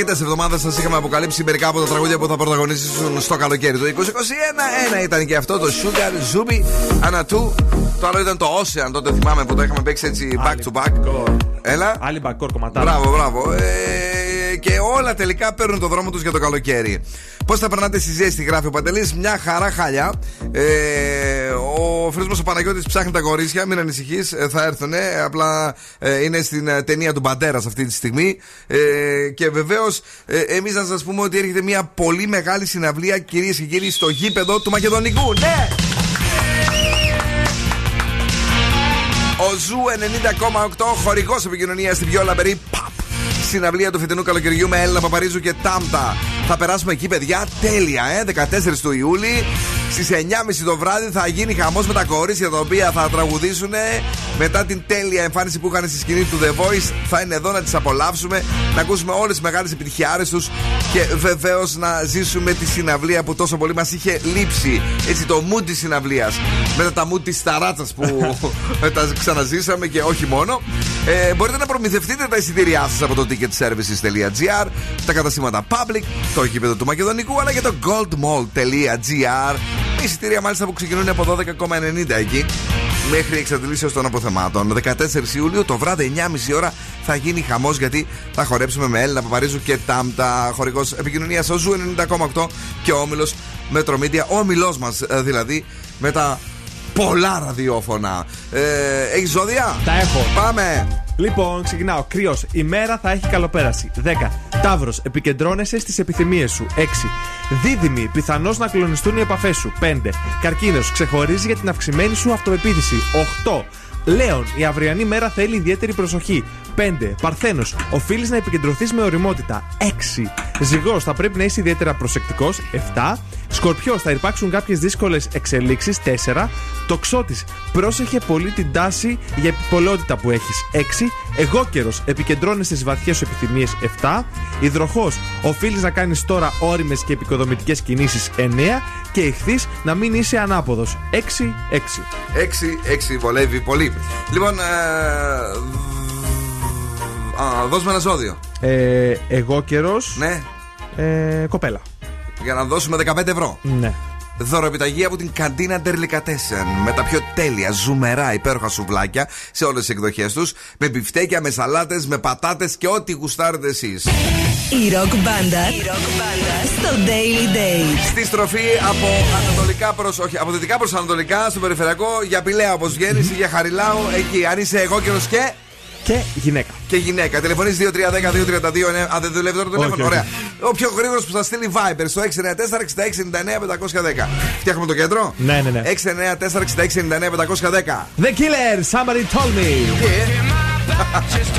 Αρκετέ εβδομάδες σας είχαμε αποκαλύψει μερικά από τα τραγούδια που θα πρωταγωνίσουν στο καλοκαίρι του 2021. Ένα ήταν και αυτό το Sugar Zubi Anatu. Το άλλο ήταν το Ocean, τότε θυμάμαι που το είχαμε παίξει έτσι back to back. Έλα. Άλλη μπακόρ κομματάρα. Μπράβο, μπράβο. Ε, και όλα τελικά παίρνουν το δρόμο τους για το καλοκαίρι. Πώς θα περνάτε στη ζέστη, γράφει ο Παντελής. Μια χαρά χάλια. Ε, ο φίλος μας ο Παναγιώτης ψάχνει τα κορίτσια, μην ανησυχείς, θα έρθουν. Απλά ε, είναι στην ε, ταινία του Μπαντέρας αυτή τη στιγμή. Ε, και βεβαίως, ε, εμείς να σας πούμε ότι έρχεται μια πολύ μεγάλη συναυλία, κυρίες και κύριοι, στο γήπεδο του Μακεδονικού. Ναι! Ο Zoo 90,8 χορηγός επικοινωνίας στην πιο λαμπερή pop συναυλία του φετινού καλοκαιριού με Έλενα Παπαρίζου και Τάμτα. Θα περάσουμε εκεί, παιδιά, τέλεια, ε! 14 του Ιούλη. Στις 9.30 το βράδυ θα γίνει χαμός με τα κορίτσια τα οποία θα τραγουδήσουν μετά την τέλεια εμφάνιση που είχαν στη σκηνή του The Voice. Θα είναι εδώ να τις απολαύσουμε, να ακούσουμε όλες τις μεγάλες επιτυχιάρες τους και βεβαίως να ζήσουμε τη συναυλία που τόσο πολύ μας είχε λείψει. Έτσι, το mood της συναυλίας. Μετά τα mood της ταράτσα που τα ξαναζήσαμε και όχι μόνο. Ε, μπορείτε να προμηθευτείτε τα εισιτήριά σας από το ticketservices.gr, τα καταστήματα Public, το γήπεδο του Μακεδονικού αλλά και το goldmall.gr. Με εισιτήρια μάλιστα που ξεκινούν από 12,90 εκεί μέχρι εξαντλήσεως των αποθεμάτων. 14 Ιουλίου το βράδυ 9.30 ώρα θα γίνει χαμός γιατί θα χορέψουμε με Έλενα Παπαρίζου και Τάμτα. Χορηγός επικοινωνίας ο Zoo 90,8 και ο όμιλος Metromedia. Ο όμιλός μας δηλαδή με τα πολλά ραδιόφωνα. Ε, έχεις ζώδια; Τα έχω. Πάμε. Λοιπόν, ξεκινάω. Κριός. Η μέρα θα έχει καλοπέραση. 10. Ταύρος. Επικεντρώνεσαι στις επιθυμίες σου. 6. Δίδυμη. Πιθανώς να κλονιστούν οι επαφές σου. 5. Καρκίνος. Ξεχωρίζει για την αυξημένη σου αυτοπεποίθηση. 8. Λέων, η αυριανή μέρα θέλει ιδιαίτερη προσοχή. 5. Παρθένος, οφείλεις να επικεντρωθείς με οριμότητα. 6. Ζυγός, θα πρέπει να είσαι ιδιαίτερα προσεκτικός. 7. Σκορπιός, θα υπάρξουν κάποιες δύσκολες εξελίξεις. 4. Τοξότης, πρόσεχε πολύ την τάση για επιπολαιότητα που έχεις. 6. Εγώ καιρος, επικεντρώνεσαι στις βαθιές σου επιθυμίες. 7. Υδροχός, οφείλεις να κάνεις τώρα όριμες και επικοδομητικές κινήσεις. 9. Και ηχθείς να μην είσαι ανάποδος. 6. 6. 6, 6 βολεύει πολύ. Λοιπόν, ε, α, δώσουμε ένα ζώδιο. Ε, εγώ καιρο. Ναι. Ε, κοπέλα. Για να δώσουμε 15 ευρώ. Ναι. Δωροεπιταγή από την καντίνα Ντερλικατέσεν. Με τα πιο τέλεια, ζουμερά, υπέροχα σουβλάκια σε όλες τις εκδοχές τους. Με μπιφτέκια, με σαλάτες, με πατάτες και ό,τι γουστάρετε εσείς. Η ροκ μπάντα στο Daily Date. Στη στροφή από ανατολικά προς, όχι, από δυτικά προς ανατολικά, στο περιφερειακό, για Πηλαία όπως βγαίνεις ή για Χαριλάου, εκεί. Αν είσαι εγώ καιρο και. Και γυναίκα. Και γυναίκα. Τηλεφωνείς 2310-232. Ναι, αν δεν δουλεύει τώρα το τηλέφωνο. Ωραία. Ο πιο γρήγορος που θα στείλει Viber στο 694-6699-510. Φτιάχνουμε το κέντρο. Ναι, ναι, ναι. 694-6699-510. The Killer, somebody told me. Just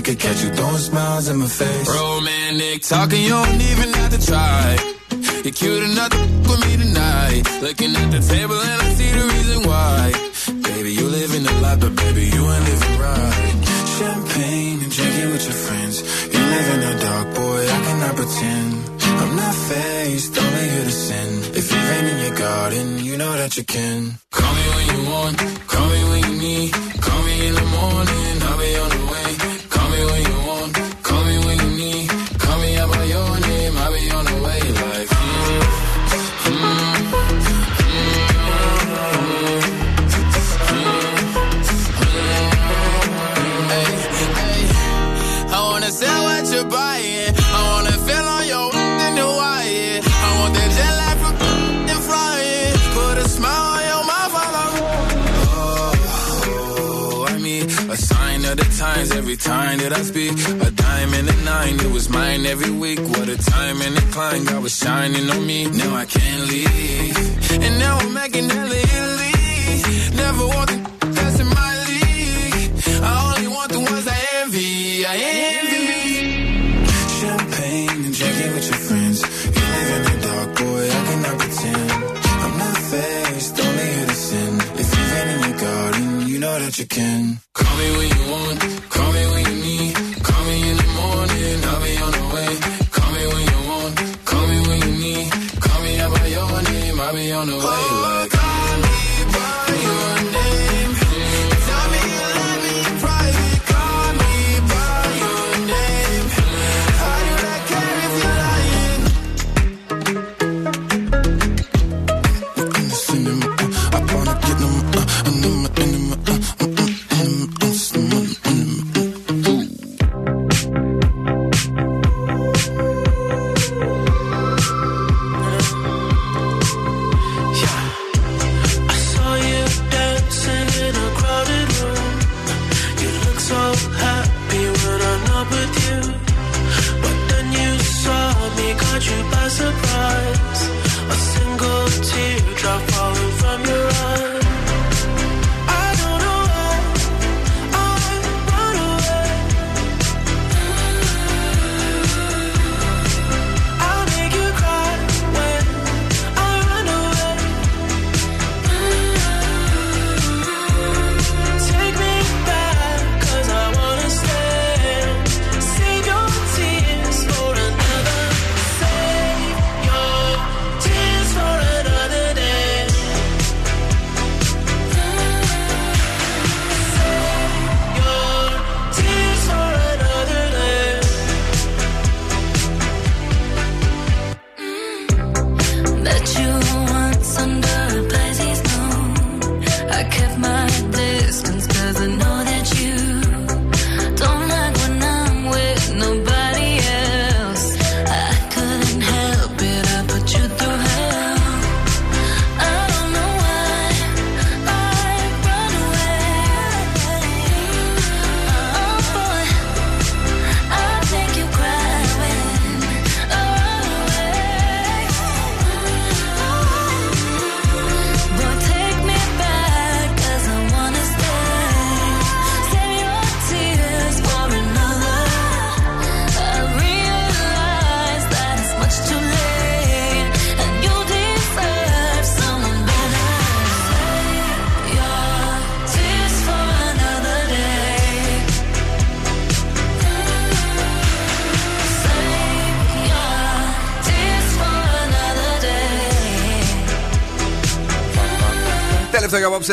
I could catch you throwing smiles in my face. Romantic talking, you don't even have to try. You're cute enough for with me tonight. Looking at the table and I see the reason why. Baby, you live in the life, but baby, you ain't living right. Champagne and drinking with your friends. You live in a dark, boy, I cannot pretend. I'm not faced, only here to sin. If you're in your garden, you know that you can. every week. What a time and a climb, God was shining on me. Now I can't leave. And now I'm making hella Never want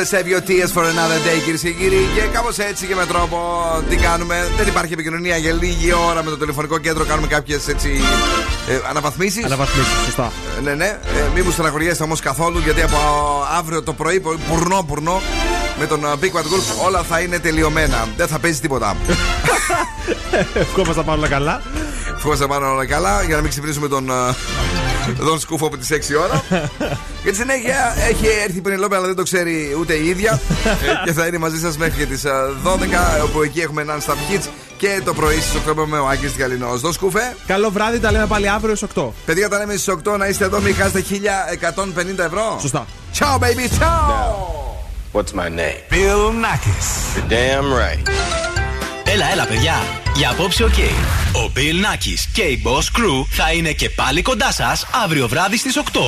Σε your tears for another day, κυρίες και κύριοι. Και κάπως έτσι και με τρόπο τι κάνουμε. Δεν υπάρχει επικοινωνία για λίγη ώρα με το τηλεφωνικό κέντρο. Κάνουμε κάποιες έτσι. Ε, Αναβαθμίσεις. Αναβαθμίσεις, σωστά. Ε, ναι, ναι. Ε, μην μου στεναχωριέστε όμως καθόλου, γιατί από αύριο το πρωί, πουρνό, πουρνό, με τον ε, Big Bad Group όλα θα είναι τελειωμένα. Δεν θα παίζει τίποτα. Ευχόμαστε πάνω όλα καλά. Ευχόμαστε πάνω όλα καλά για να μην ξυπνήσουμε τον, ε, τον σκούφο από τις 6 ώρα. Και τη συνέχεια έχει έρθει η Πενελόπη, αλλά δεν το ξέρει ούτε η ίδια. Ε, και θα είναι μαζί σας μέχρι τις ε, 12, όπου εκεί έχουμε έναν Stop Hits και το πρωί στις 8 με ο Άγγελ Γαλινός. Δω σκουφέ. Καλό βράδυ, τα λέμε πάλι αύριο στις 8. Παιδιά, τα λέμε στις 8 να είστε εδώ, μην χάσετε 1150 ευρώ. Σωστά. Ciao, baby, ciao. Now, what's my name? Bill Nackis. You're damn right. Έλα, έλα, παιδιά. Για απόψε, ο Okay. Ο Bill Nackis και η Boss Crew θα είναι και πάλι κοντά σας αύριο βράδυ στις 8.